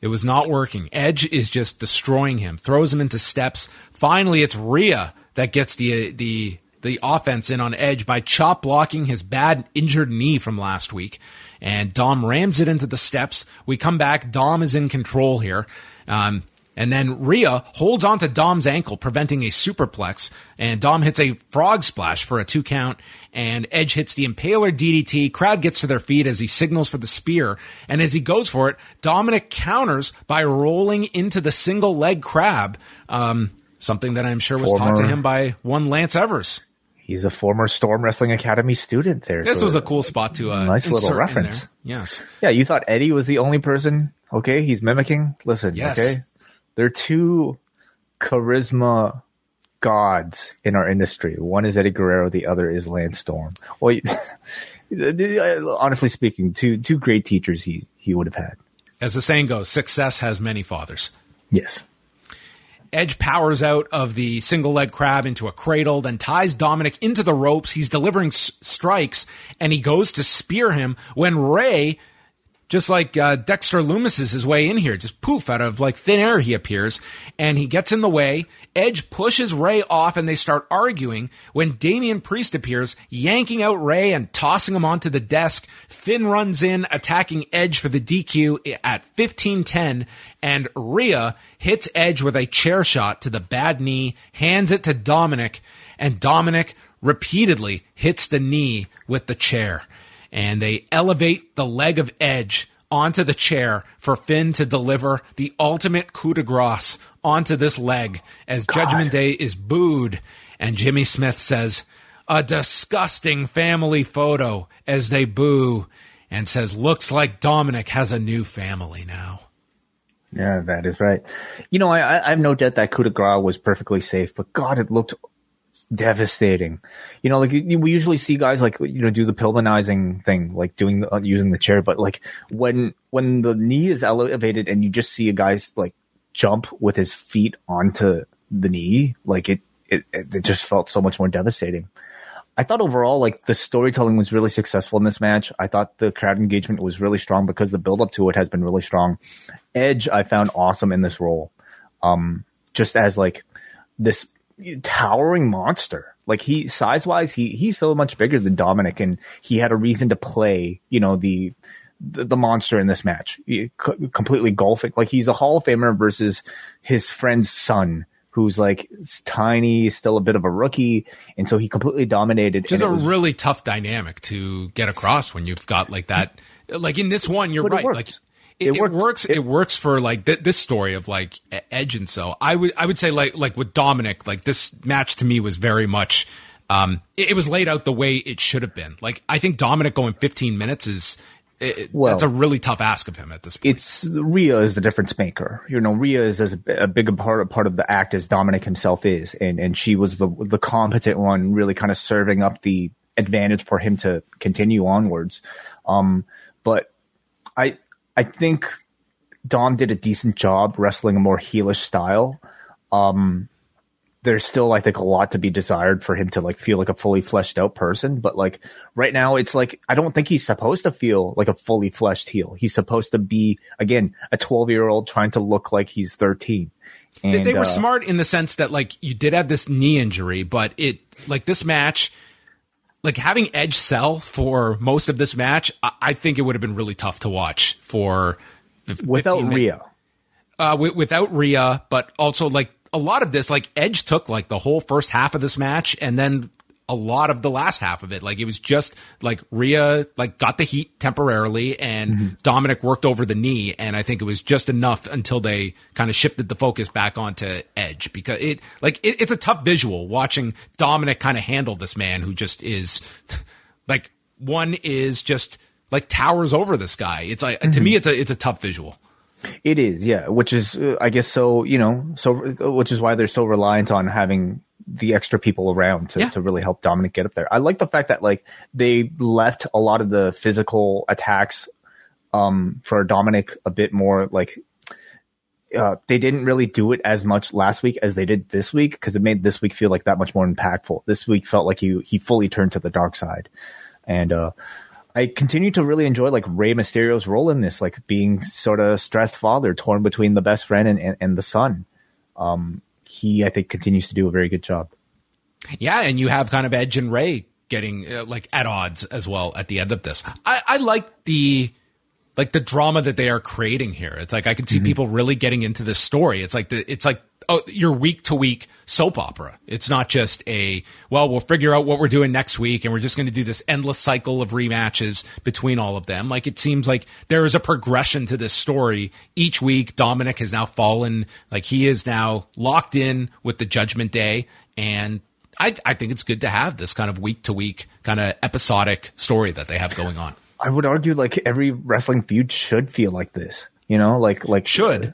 It was not working. Edge is just destroying him, throws him into steps. Finally, it's Rhea that gets the the the offense in on Edge by chop blocking his bad injured knee from last week. And Dom rams it into the steps. We come back. Dom is in control here. Um, and then Rhea holds onto Dom's ankle, preventing a superplex. And Dom hits a frog splash for a two count. And Edge hits the impaler DDT. Crowd gets to their feet as he signals for the spear. And as he goes for it, Dominik counters by rolling into the single leg crab. Um, something that I'm sure was Former. taught to him by one Lance Evers he's a former Storm Wrestling Academy student there. This so was a cool spot to uh, nice little reference. Yes. Yeah, you thought Eddie was the only person. Okay, he's mimicking. Listen, yes. okay, they're two charisma gods in our industry. One is Eddie Guerrero, the other is Lance Storm. Well, honestly speaking, two two great teachers he he would have had. As the saying goes, success has many fathers. Yes. Edge powers out of the single leg crab into a cradle, then ties Dominik into the ropes. He's delivering s- strikes and he goes to spear him when Rey, just like uh, Dexter Lumis is his way in here, just poof out of like thin air he appears and he gets in the way. Edge pushes Rey off and they start arguing when Damian Priest appears, yanking out Rey and tossing him onto the desk. Finn runs in, attacking Edge for the DQ at 15-10 and Rhea hits Edge with a chair shot to the bad knee, hands it to Dominik and Dominik repeatedly hits the knee with the chair and they elevate the leg of Edge onto the chair for Finn to deliver the ultimate coup de grace onto this leg as God. Judgment Day is booed. And Jimmy Smith says, a disgusting family photo as they boo and says, looks like Dominik has a new family now. Yeah, that is right. You know, I, I have no doubt that coup de grace was perfectly safe, but God, it looked devastating. You know, like we usually see guys like you know do the Pillmanizing thing, like doing the, uh, using the chair, but like when when the knee is elevated and you just see a guy's like jump with his feet onto the knee, like it, it, it just felt so much more devastating. I thought overall, like the storytelling was really successful in this match. I thought the crowd engagement was really strong because the build up to it has been really strong. Edge, I found awesome in this role. Um, just as like this towering monster. Like he size wise, he he's so much bigger than Dominik, and he had a reason to play. You know the the, the monster in this match, he, completely golfing. Like he's a Hall of Famer versus his friend's son, who's like tiny, still a bit of a rookie, and so he completely dominated. Which is a was, really tough dynamic to get across when you've got like that. Like in this one, you're right. Like it, it, works. It works, it, works for like th- this story of like Edge and so. I would I would say like like with Dominik, like this match to me was very much. Um, it, it was laid out the way it should have been. Like I think Dominik going 15 minutes is it, well, that's a really tough ask of him at this point. It's Rhea is the difference maker. You know, Rhea is as a, a bigger part part of the act as Dominik himself is, and and she was the the competent one, really kind of serving up the advantage for him to continue onwards. Um, but I I think Dom did a decent job wrestling a more heelish style. Um, there's still, I think, a lot to be desired for him to like feel like a fully fleshed out person. But like right now, it's like I don't think he's supposed to feel like a fully fleshed heel. He's supposed to be again a 12 year old trying to look like he's 13. And, they were uh, smart in the sense that like you did have this knee injury, but it like this match like having Edge sell for most of this match, I, I think it would have been really tough to watch for without Rhea. Uh, w- without Rhea, but also like a lot of this, like Edge took like the whole first half of this match, and then a lot of the last half of it. Like it was just like Rhea like got the heat temporarily and mm-hmm. Dominik worked over the knee. And I think it was just enough until they kind of shifted the focus back onto Edge because it like it, it's a tough visual watching Dominik kind of handle this man who just is like one is just like towers over this guy. It's like mm-hmm. to me, it's a, it's a tough visual. It is, yeah. Which is, uh, I guess, so you know, so which is why they're so reliant on having the extra people around to, yeah. to really help Dominik get up there. I like the fact that like they left a lot of the physical attacks um, for Dominik a bit more like uh, they didn't really do it as much last week as they did this week because it made this week feel like that much more impactful. This week felt like he he fully turned to the dark side, and uh, I continue to really enjoy like Rey Mysterio's role in this, like being sort of stressed father, torn between the best friend and and, and the son. Um, he, I think, continues to do a very good job. Yeah, and you have kind of Edge and Rey getting uh, like at odds as well at the end of this. I, I like the like the drama that they are creating here. It's like I can see mm-hmm. people really getting into this story. It's like the it's like oh, your week to week soap opera. It's not just a, well, we'll figure out what we're doing next week and we're just going to do this endless cycle of rematches between all of them. Like it seems like there is a progression to this story. Each week, Dominik has now fallen, like he is now locked in with the judgment day. And I, I think it's good to have this kind of week to week kind of episodic story that they have going on. I would argue like every wrestling feud should feel like this. You know, like like should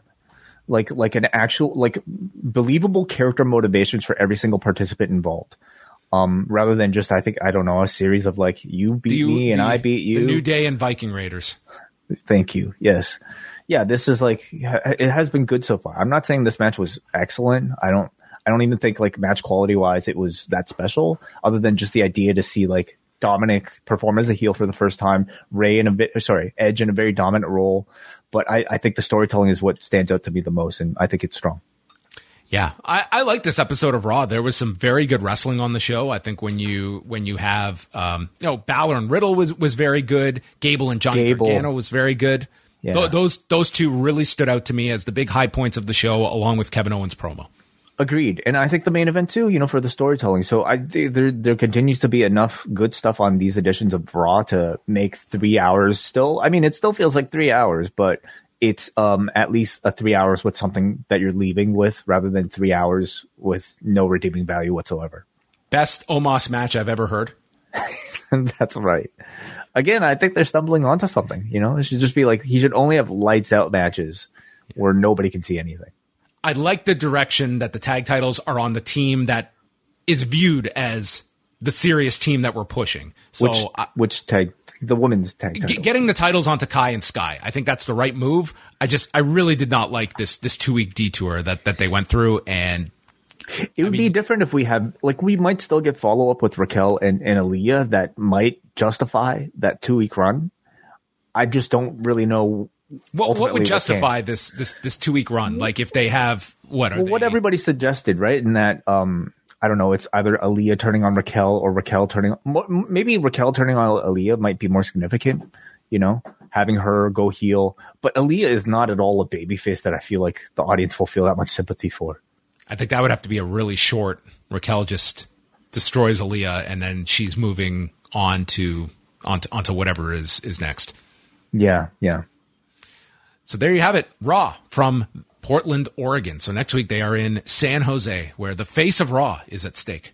like like an actual like believable character motivations for every single participant involved. Um rather than just i think i don't know a series of like you beat you, me and the, i beat you. The new day and viking raiders. Thank you. Yes. Yeah this is like it has been good so far. I'm not saying this match was excellent. I don't i don't even think like match quality wise it was that special other than just the idea to see like Dominik perform as a heel for the first time, Rey in a bit, sorry, Edge in a very dominant role, but I, I think the storytelling is what stands out to me the most, and I think it's strong. Yeah, I, I like this episode of Raw. There was some very good wrestling on the show. I think when you when you have um, you know Balor and Riddle was was very good. Gable and Johnny Gable. Gargano was very good. Yeah. Th- those those two really stood out to me as the big high points of the show, along with Kevin Owens' promo. Agreed, and I think the main event too. You know, for the storytelling. So I there there continues to be enough good stuff on these editions of Raw to make three hours. Still, I mean, it still feels like three hours, but it's um at least a three hours with something that you're leaving with, rather than three hours with no redeeming value whatsoever. Best Omos match I've ever heard. That's right. Again, I think they're stumbling onto something. You know, it should just be like he should only have lights out matches where nobody can see anything. I like the direction that the tag titles are on the team that is viewed as the serious team that we're pushing. So which, I, which tag the women's tag g- getting the titles onto Kai and Sky. I think that's the right move. I just I really did not like this this two week detour that that they went through and It would I mean, be different if we had like we might still get follow up with Raquel and, and Aliyah that might justify that two week run. I just don't really know what, what would justify this this this two week run? Like if they have what well, what everybody suggested, right? In that um I don't know, it's either Aliyah turning on Raquel or Raquel turning maybe Raquel turning on Aliyah might be more significant, you know, having her go heel. But Aliyah is not at all a babyface that I feel like the audience will feel that much sympathy for. I think that would have to be a really short Raquel just destroys Aliyah and then she's moving on to onto onto whatever is is next. Yeah, yeah. So there you have it. Raw from Portland, Oregon. So next week they are in San Jose, where the face of Raw is at stake.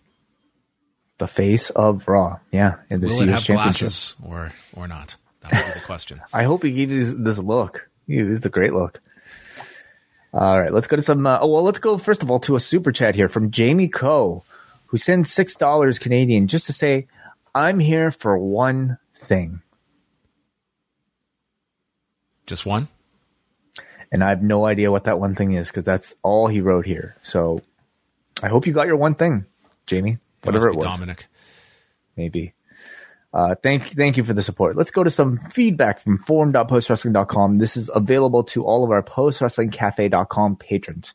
The face of Raw, yeah, in the Will it have glasses or or not? That would be the question. I hope he gives you this look. It's a great look. All right, let's go to some. Uh, oh well, let's go first of all to a super chat here from Jamie Coe, who sends six dollars Canadian just to say, "I'm here for one thing." Just one and I have no idea what that one thing is because that's all he wrote here. So I hope you got your one thing, Jamie. Whatever it was, Dominik. Maybe. Uh, thank thank you for the support. Let's go to some feedback from forum.postwrestling.com. This is available to all of our postwrestlingcafe.com patrons.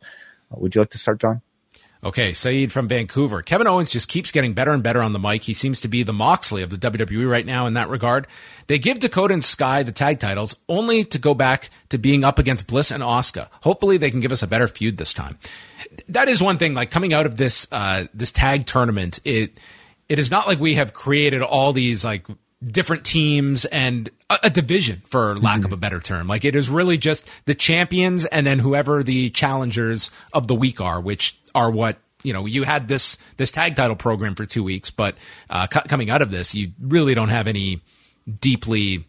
Uh, would you like to start, John? Okay, Saeed from Vancouver. Kevin Owens just keeps getting better and better on the mic. He seems to be the Moxley of the WWE right now in that regard. They give Dakota and Sky the tag titles only to go back to being up against Bliss and Asuka. Hopefully they can give us a better feud this time. That is one thing, like coming out of this, uh, this tag tournament, it, it is not like we have created all these like different teams and a, a division for lack mm-hmm. of a better term. Like it is really just the champions and then whoever the challengers of the week are, which are what you know you had this this tag title program for two weeks but uh, coming out of this you really don't have any deeply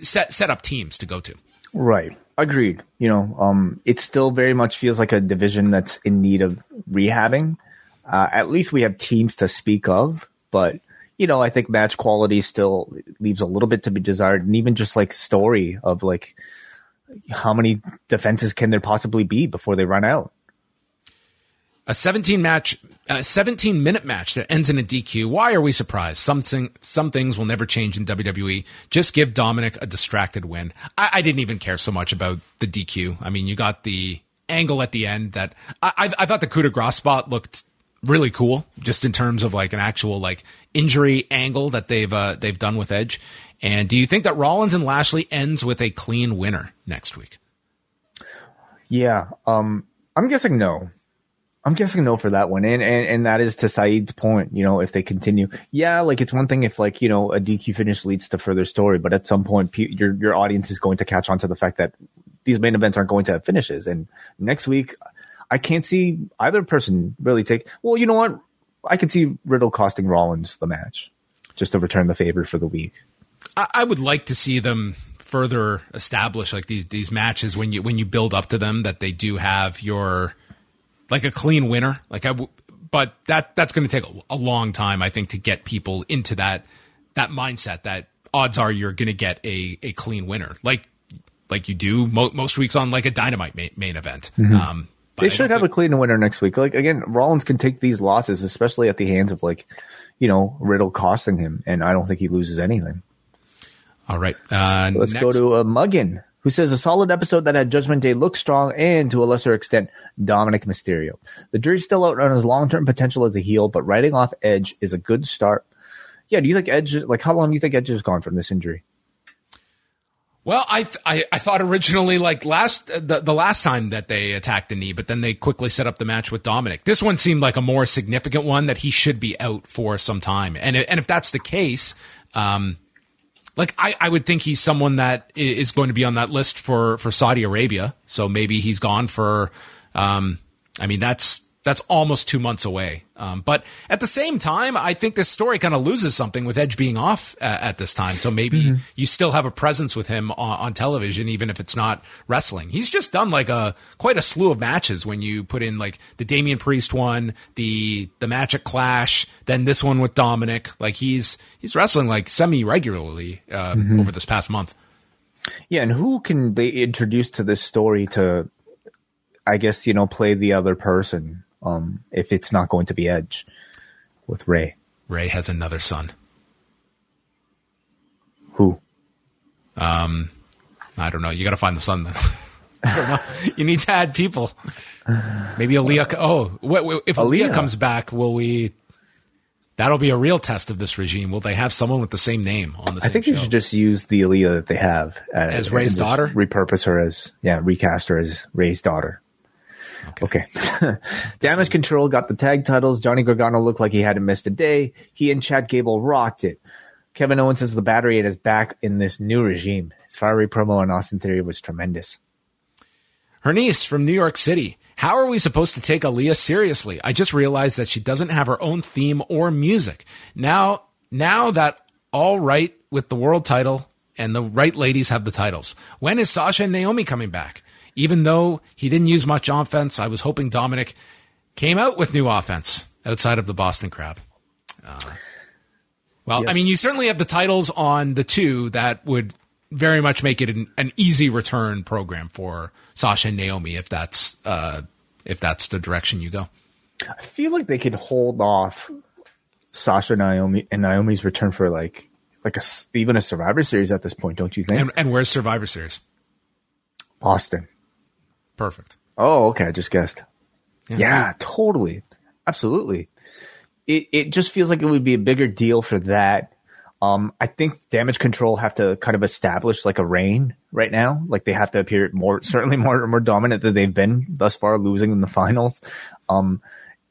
set set up teams to go to. Right. Agreed. You know um it still very much feels like a division that's in need of rehabbing. Uh, at least we have teams to speak of but you know i think match quality still leaves a little bit to be desired. And even just like story of like how many defenses can there possibly be before they run out a 17 match, a 17 minute match that ends in a DQ. Why are we surprised? Something, some things will never change in WWE. Just give Dominik a distracted win. I, I didn't even care so much about the DQ. I mean, you got the angle at the end that I, I, I thought the coup de grace spot looked really cool, just in terms of like an actual like injury angle that they've uh, they've done with Edge. And do you think that Rollins and Lashley ends with a clean winner next week? Yeah, um, I'm guessing no. I'm guessing no for that one. And, and, and that is to Saeed's point, you know, if they continue, yeah, like it's one thing if like, you know, a DQ finish leads to further story, but at some point your, your audience is going to catch on to the fact that these main events aren't going to have finishes. And next week, I can't see either person really take, well, you know what? I could see Riddle costing Rollins the match just to return the favor for the week. I, I would like to see them further establish like these, these matches when you, when you build up to them that they do have your, like a clean winner. Like I, w- but that that's going to take a, a, long time, I think, to get people into that that mindset. That odds are you're going to get a a clean winner, like like you do mo- most weeks on like a dynamite main, main event. Mm-hmm. Um, they should have think- a clean winner next week. Like again, Rollins can take these losses, especially at the hands of like, you know, Riddle costing him, and I don't think he loses anything. All right, uh, let's next- go to a uh, Muggin who says a solid episode that had Judgment Day look strong and to a lesser extent Dominik Mysterio. The jury's still out on his long-term potential as a heel, but writing off Edge is a good start. Yeah, do you think Edge like how long do you think Edge has gone from this injury? Well, I, I, I thought originally like last the, the last time that they attacked the knee, but then they quickly set up the match with Dominik. This one seemed like a more significant one that he should be out for some time. And and if that's the case, um, like I, I would think he's someone that is going to be on that list for for Saudi Arabia. So maybe he's gone for. Um, I mean, that's that's almost two months away. Um, but at the same time, I think this story kind of loses something with Edge being off at, at this time. So maybe mm-hmm. you still have a presence with him on, on, television, even if it's not wrestling. He's just done like a quite a slew of matches when you put in like the Damian Priest one, the the match at Clash, then this one with Dominik. Like he's he's wrestling like semi regularly uh, mm-hmm. over this past month. Yeah, and who can they introduce to this story to I guess, you know, play the other person Um, if it's not going to be Edge with Rey, Rey has another son. who? Um, I don't know. You got to find the son then. I don't know. You need to add people. Maybe Aaliyah. Oh, if Aaliyah Aaliyah. comes back, will we? That'll be a real test of this regime. Will they have someone with the same name on the I think show? they should just use the Aliyah that they have uh, As Rey's daughter? Repurpose her as yeah, recast her as Rey's daughter. Okay. Damage Control got the tag titles. Johnny Gargano looked like he hadn't missed a day. He and Chad Gable rocked it. Kevin Owens says the battery is back in this new regime. His fiery promo on Austin Theory was tremendous. Her niece from New York City. How are we supposed to take Aliyah seriously? I just realized that she doesn't have her own theme or music. Now, now that all right with the world title and the right ladies have the titles. When is Sasha and Naomi coming back? Even though he didn't use much offense, I was hoping Dominik came out with new offense outside of the Boston Crab. Uh, well, I mean, you certainly have the titles on the two that would very much make it an, an easy return program for Sasha and Naomi if that's uh, if that's the direction you go. I feel like they could hold off Sasha and Naomi and Naomi's return for like like a even a Survivor Series at this point, don't you think? And, and where's Survivor Series? Boston. Perfect. Oh, okay. I just guessed. Yeah, totally. Absolutely. It it just feels like it would be a bigger deal for that. Um, I think damage control have to kind of establish like a reign right now. Like they have to appear more, certainly more, more dominant than they've been thus far, losing in the finals. Um,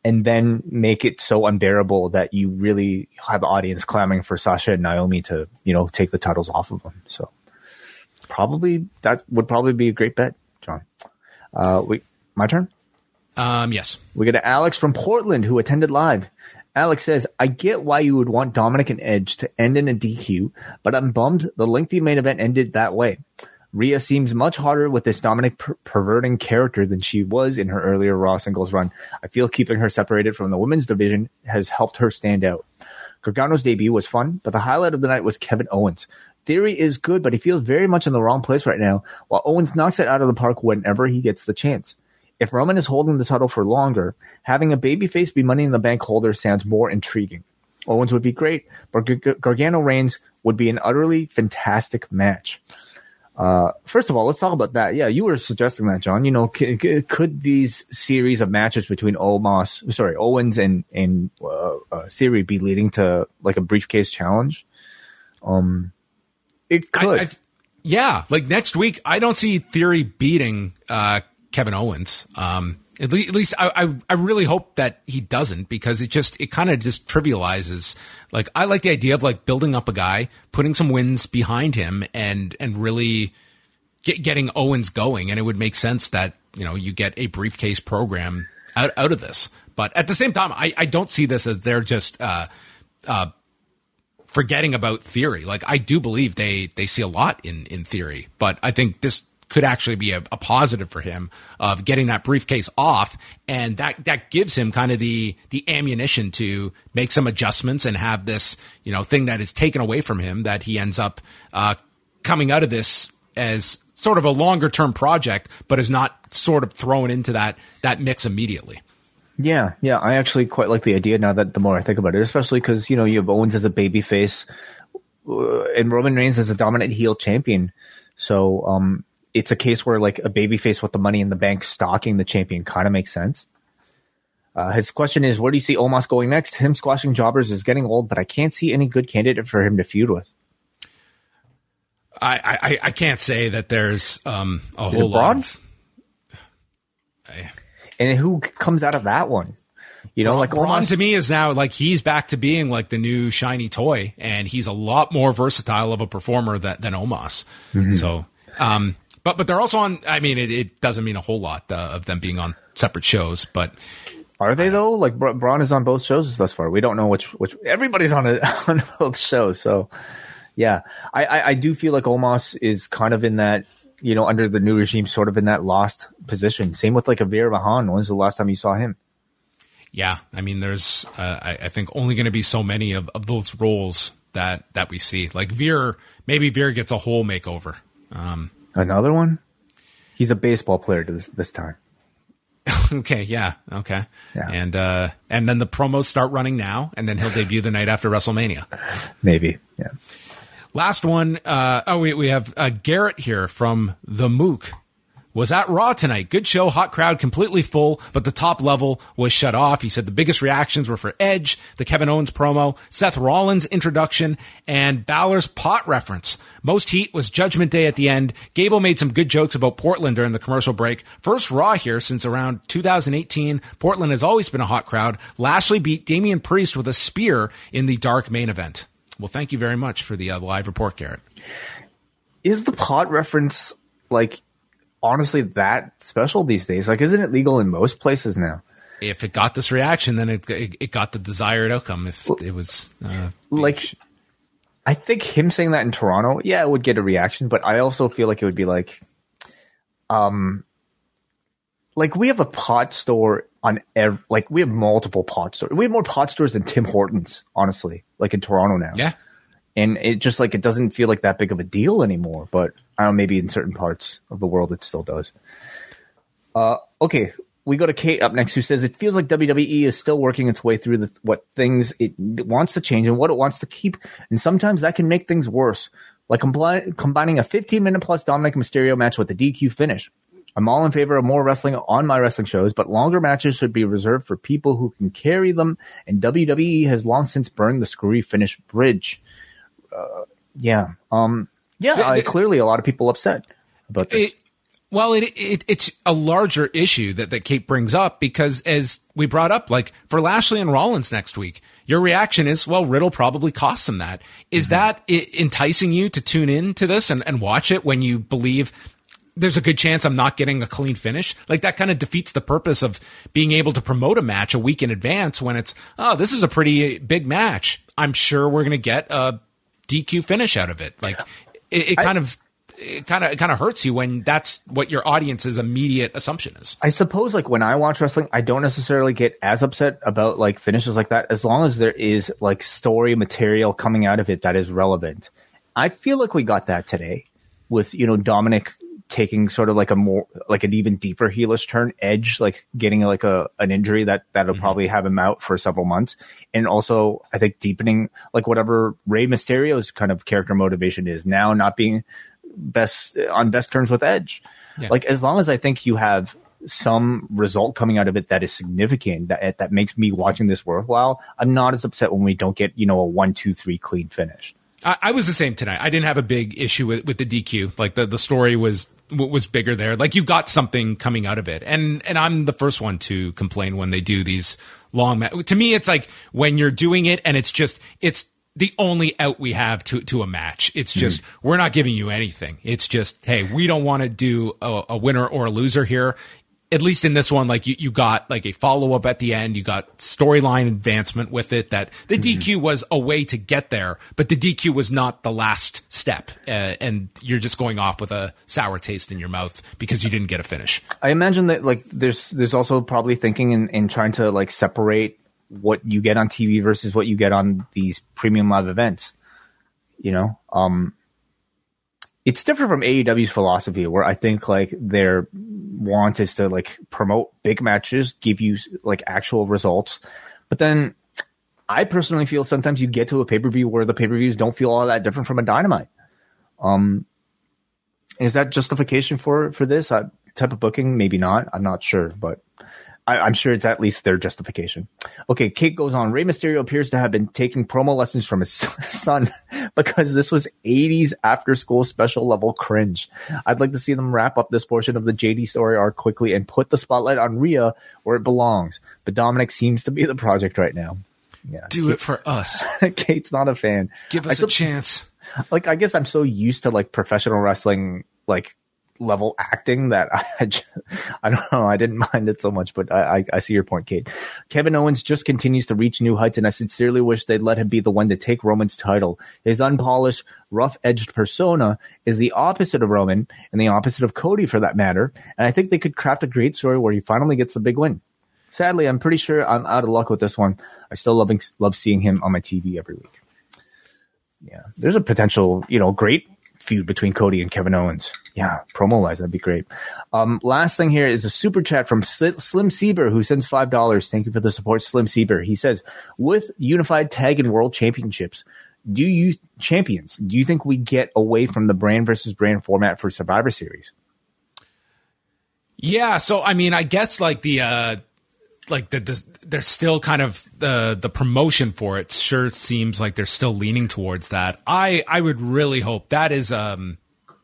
and then make it so unbearable that you really have the audience clamoring for Sasha and Naomi to, you know, take the titles off of them. So probably that would probably be a great bet, John. Uh, we, my turn. Um, yes. We got Alex from Portland who attended live. Alex says, I get why you would want Dominik and Edge to end in a DQ, but I'm bummed the lengthy main event ended that way. Rhea seems much harder with this Dominik per- perverting character than she was in her earlier Raw singles run. I feel keeping her separated from the women's division has helped her stand out. Gargano's debut was fun, but the highlight of the night was Kevin Owens. Theory is good, but he feels very much in the wrong place right now, while Owens knocks it out of the park whenever he gets the chance. If Roman is holding the title for longer, having a babyface be Money in the Bank holder sounds more intriguing. Owens would be great, but Gargano Reigns would be an utterly fantastic match. Uh, first of all, let's talk about that. Yeah, you were suggesting that, John. You know, c- c- could these series of matches between Omos, sorry, Owens and and uh, uh, Theory be leading to like a briefcase challenge? Um, it I- could. I- yeah, like next week, I don't see Theory beating uh, Kevin Owens. Um, at, le- at least I, I, I really hope that he doesn't because it just it kind of just trivializes. Like I like the idea of like building up a guy, putting some wins behind him, and and really get, getting Owens going, and it would make sense that you know you get a briefcase program out out of this. But at the same time, I, I don't see this as they're just uh, uh, forgetting about theory. Like I do believe they they see a lot in in theory, but I think this could actually be a, a positive for him of getting that briefcase off, and that that gives him kind of the the ammunition to make some adjustments and have this you know thing that is taken away from him that he ends up uh, coming out of this as sort of a longer term project, but is not sort of thrown into that that mix immediately. Yeah, yeah, I actually quite like the idea now that the more I think about it, especially because you know you have Owens as a babyface uh, and Roman Reigns as a dominant heel champion, so um, it's a case where like a babyface with the Money in the Bank stalking the champion kind of makes sense. Uh, his question is, where do you see Omos going next? Him squashing jobbers is getting old, but I can't see any good candidate for him to feud with. I, I, I can't say that there's um, a it whole lot. Of, And who comes out of that one? You know, like Braun to me is now like he's back to being like the new shiny toy, and he's a lot more versatile of a performer that, than Omos. Mm-hmm. So, um, but but they're also on. I mean, it, it doesn't mean a whole lot uh, of them being on separate shows, but Are they though? Like Braun is on both shows thus far. We don't know which which. Everybody's on it on both shows. So, yeah, I, I I do feel like Omos is kind of in that you know under the new regime, sort of in that lost position. Same with like a Veer Mahaan. When's the last time you saw him? yeah, I mean, there's uh, I, I think only going to be so many of, of those roles that that we see. Like Veer, maybe Veer gets a whole makeover. Um, Another one. He's a baseball player this this time. okay, yeah, okay, Yeah. and uh, and then the promos start running now, and then he'll debut the night after WrestleMania. Maybe. Yeah. Last one. Uh, oh, we we have uh, Garrett here from the Mook. Was at Raw tonight. Good show, hot crowd, completely full, but the top level was shut off. He said the biggest reactions were for Edge, the Kevin Owens promo, Seth Rollins introduction, and Balor's pot reference. Most heat was Judgment Day at the end. Gable made some good jokes about Portland during the commercial break. First Raw here since around 2018. Portland has always been a hot crowd. Lashley beat Damian Priest with a spear in the dark main event. Well, thank you very much for the uh, live report, Garrett. Is the pot reference like honestly that special these days? Like, isn't it legal in most places now? if it got this reaction, then it it, it got the desired outcome. If it was uh, Like, I think him saying that in Toronto, yeah, it would get a reaction, but I also feel like it would be like, um, like we have a pot store on every, like we have multiple pot stores. We have more pot stores than Tim Hortons, honestly, like in Toronto now. yeah, and it just like it doesn't feel like that big of a deal anymore. But I don't know, maybe in certain parts of the world it still does. Uh, okay, we go to Kate up next, who says it feels like WWE is still working its way through the what things it wants to change and what it wants to keep, and sometimes that can make things worse. Like combining a 15 minute plus Dominik Mysterio match with a DQ finish. I'm all in favor of more wrestling on my wrestling shows, but longer matches should be reserved for people who can carry them. And WWE has long since burned the screwy finish bridge. Uh, yeah, um, yeah. The- the- clearly, a lot of people upset about this. it, well, it, it it's a larger issue that that Kate brings up because as we brought up, like for Lashley and Rollins next week, your reaction is, well, Riddle probably costs him that. Is that enticing you to tune in to this and, and watch it when you believe? There's a good chance I'm not getting a clean finish. Like that kind of defeats the purpose of being able to promote a match a week in advance when it's, oh, this is a pretty big match. I'm sure we're going to get a DQ finish out of it. Like it, it kind of, it kind of, it kind of hurts you when that's what your audience's immediate assumption is. I suppose like when I watch wrestling, I don't necessarily get as upset about like finishes like that as long as there is like story material coming out of it that is relevant. I feel like we got that today with, you know, Dominik taking sort of like a more like an even deeper heelish turn edge like getting like a an injury that that'll mm-hmm. probably have him out for several months and also i think deepening like whatever Rey mysterio's kind of character motivation is now not being best on best terms with edge Yeah. like as long as i think you have some result coming out of it that is significant that that makes me watching this worthwhile i'm not as upset when we don't get you know a one two three clean finish I, I was the same tonight. I didn't have a big issue with, with the DQ. Like the, the story was was bigger there. Like you got something coming out of it, and and I'm the first one to complain when they do these long. Ma- to me, it's like when you're doing it, and it's just it's the only out we have to to a match. It's mm-hmm. just we're not giving you anything. It's just hey, we don't want to do a, a winner or a loser here. At least in this one, like you, you got like a follow up at the end. You got storyline advancement with it. That the DQ was a way to get there, but the DQ was not the last step. Uh, and you're just going off with a sour taste in your mouth because you didn't get a finish. I imagine that like there's there's also probably thinking in, in trying to like separate what you get on TV versus what you get on these premium live events. You know, um, it's different from AEW's philosophy, where I think like their want is to like promote big matches, give you like actual results, but then I personally feel sometimes you get to a pay per view where the pay per views don't feel all that different from a dynamite. Um, is that justification for for this type of booking? Maybe not. I'm not sure, but I, I'm sure it's at least their justification. Okay, Kate goes on. Rey Mysterio appears to have been taking promo lessons from his son because this was 80s after school special level cringe. I'd like to see them wrap up this portion of the JD story arc quickly and put the spotlight on Rhea where it belongs. But Dominik seems to be the project right now. Yeah, Do it for us. Kate's not a fan. Give us a chance. like I guess I'm so used to like professional wrestling like level acting that I I don't know I didn't mind it so much but I, I I see your point Kate. Kevin Owens just continues to reach new heights and I sincerely wish they'd let him be the one to take Roman's title. His unpolished rough edged persona is the opposite of Roman and the opposite of Cody for that matter and I think they could craft a great story where he finally gets the big win. Sadly I'm pretty sure I'm out of luck with this one. I still loving love seeing him on my TV every week. Yeah, there's a potential, you know, great feud between Cody and Kevin Owens. Yeah, promo wise, that'd be great. Um, last thing here is a super chat from Slim Sieber who sends five dollars. Thank you for the support, Slim Sieber. He says, "With unified tag and world championships, do you champions? Do you think we get away from the brand versus brand format for Survivor Series?" Yeah, so I mean, I guess like the uh like the, the there's still kind of the the promotion for it sure seems like they're still leaning towards that. I I would really hope that is um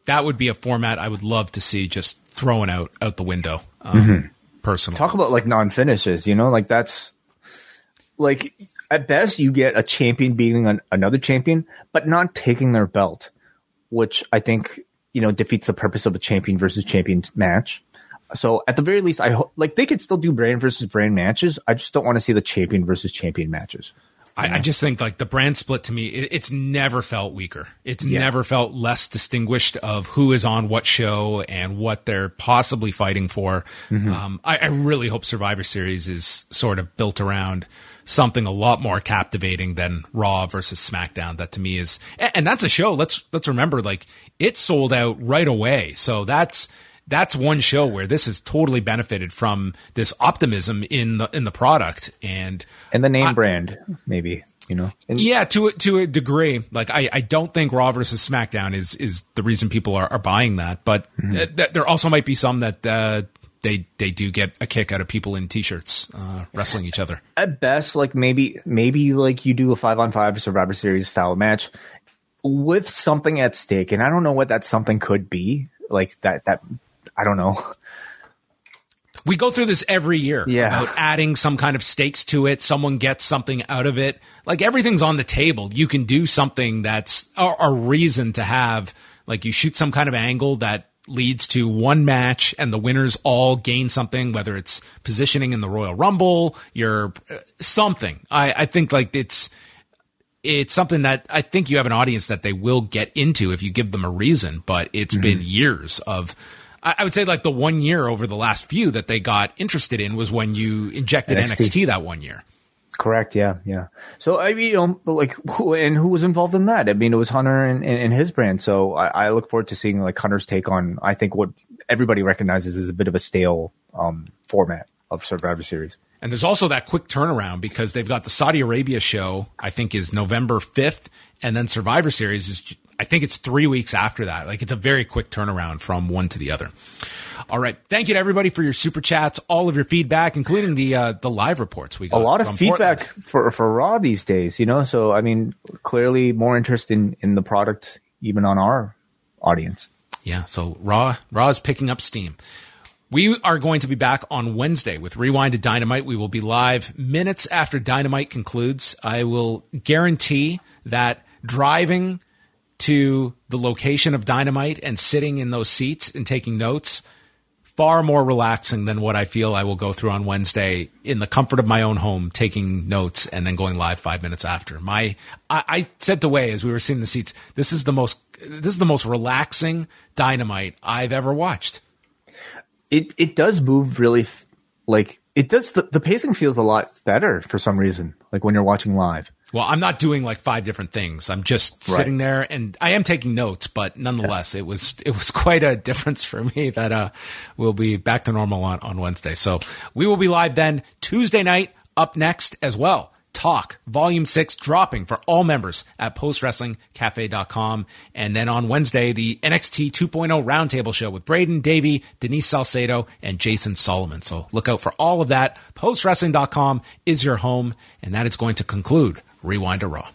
that would be a format I would love to see just thrown out out the window. Um, mm-hmm. Personally, talk about like non finishes. You know, like that's like at best you get a champion beating an, another champion, but not taking their belt, which I think you know defeats the purpose of a champion versus champion match. So at the very least, I hope like they could still do brand versus brand matches. I just don't want to see the champion versus champion matches. I, I, just think like the brand split to me, it, it's never felt weaker. It's yeah. never felt less distinguished of who is on what show and what they're possibly fighting for. Mm-hmm. Um, I, I, really hope Survivor Series is sort of built around something a lot more captivating than Raw versus SmackDown. That to me is, and, and that's a show. Let's let's remember, like it sold out right away. So that's that's one show where this has totally benefited from this optimism in the in the product. And and the name I, brand maybe you know? And, yeah to a, to a degree. Like I, I don't think raw versus smackdown is is the reason people are, are buying that but mm-hmm. th- th- there also might be some that uh, they they do get a kick out of people in t-shirts uh, wrestling each other. At best like maybe maybe like you do a five on five survivor series style match with something at stake and i don't know what that something could be like that that I don't know. We go through this every year yeah. about adding some kind of stakes to it. Someone gets something out of it. Like everything's on the table. You can do something that's a, a reason to have, like you shoot some kind of angle that leads to one match and the winners all gain something, whether it's positioning in the Royal Rumble, your uh, something. I, I think like it's, it's something that I think you have an audience that they will get into if you give them a reason, but it's mm-hmm. been years of, I would say like the one year over the last few that they got interested in was when you injected NXT, NXT that one year. Correct. Yeah. Yeah. So I mean, you know, like, who, and who was involved in that? I mean, it was Hunter and, and, and his brand. So I, I, look forward to seeing like Hunter's take on, I think what everybody recognizes is a bit of a stale, um, format of Survivor Series. And there's also that quick turnaround because they've got the Saudi Arabia show, I think is November 5th. And then Survivor Series is I think it's three weeks after that. Like it's a very quick turnaround from one to the other. All right. Thank you to everybody for your super chats, all of your feedback, including the uh, the live reports we got. A lot of feedback Portland. for for Raw these days, you know. So I mean, clearly more interest in in the product even on our audience. Yeah. So Raw Raw is picking up steam. We are going to be back on Wednesday with Rewind to Dynamite. We will be live minutes after Dynamite concludes. I will guarantee that driving to the location of dynamite and sitting in those seats and taking notes far more relaxing than what I feel I will go through on Wednesday in the comfort of my own home, taking notes and then going live five minutes after. My, I, I said to Wai as we were seeing the seats, this is the most, this is the most relaxing dynamite I've ever watched. It, it does move really, like, it does, the, the pacing feels a lot better for some reason, like when you're watching live. Well, I'm not doing like five different things. I'm just right. sitting there and I am taking notes, but nonetheless, yeah. it was, it was quite a difference for me that, uh, we'll be back to normal on, on Wednesday. So we will be live then Tuesday night up next as well. Talk Volume 6 dropping for all members at postwrestlingcafe.com. And then on Wednesday, the NXT 2.0 Roundtable Show with Braden Davey, Denise Salcedo, and Jason Solomon. So look out for all of that. Postwrestling.com is your home, and that is going to conclude Rewind to Raw.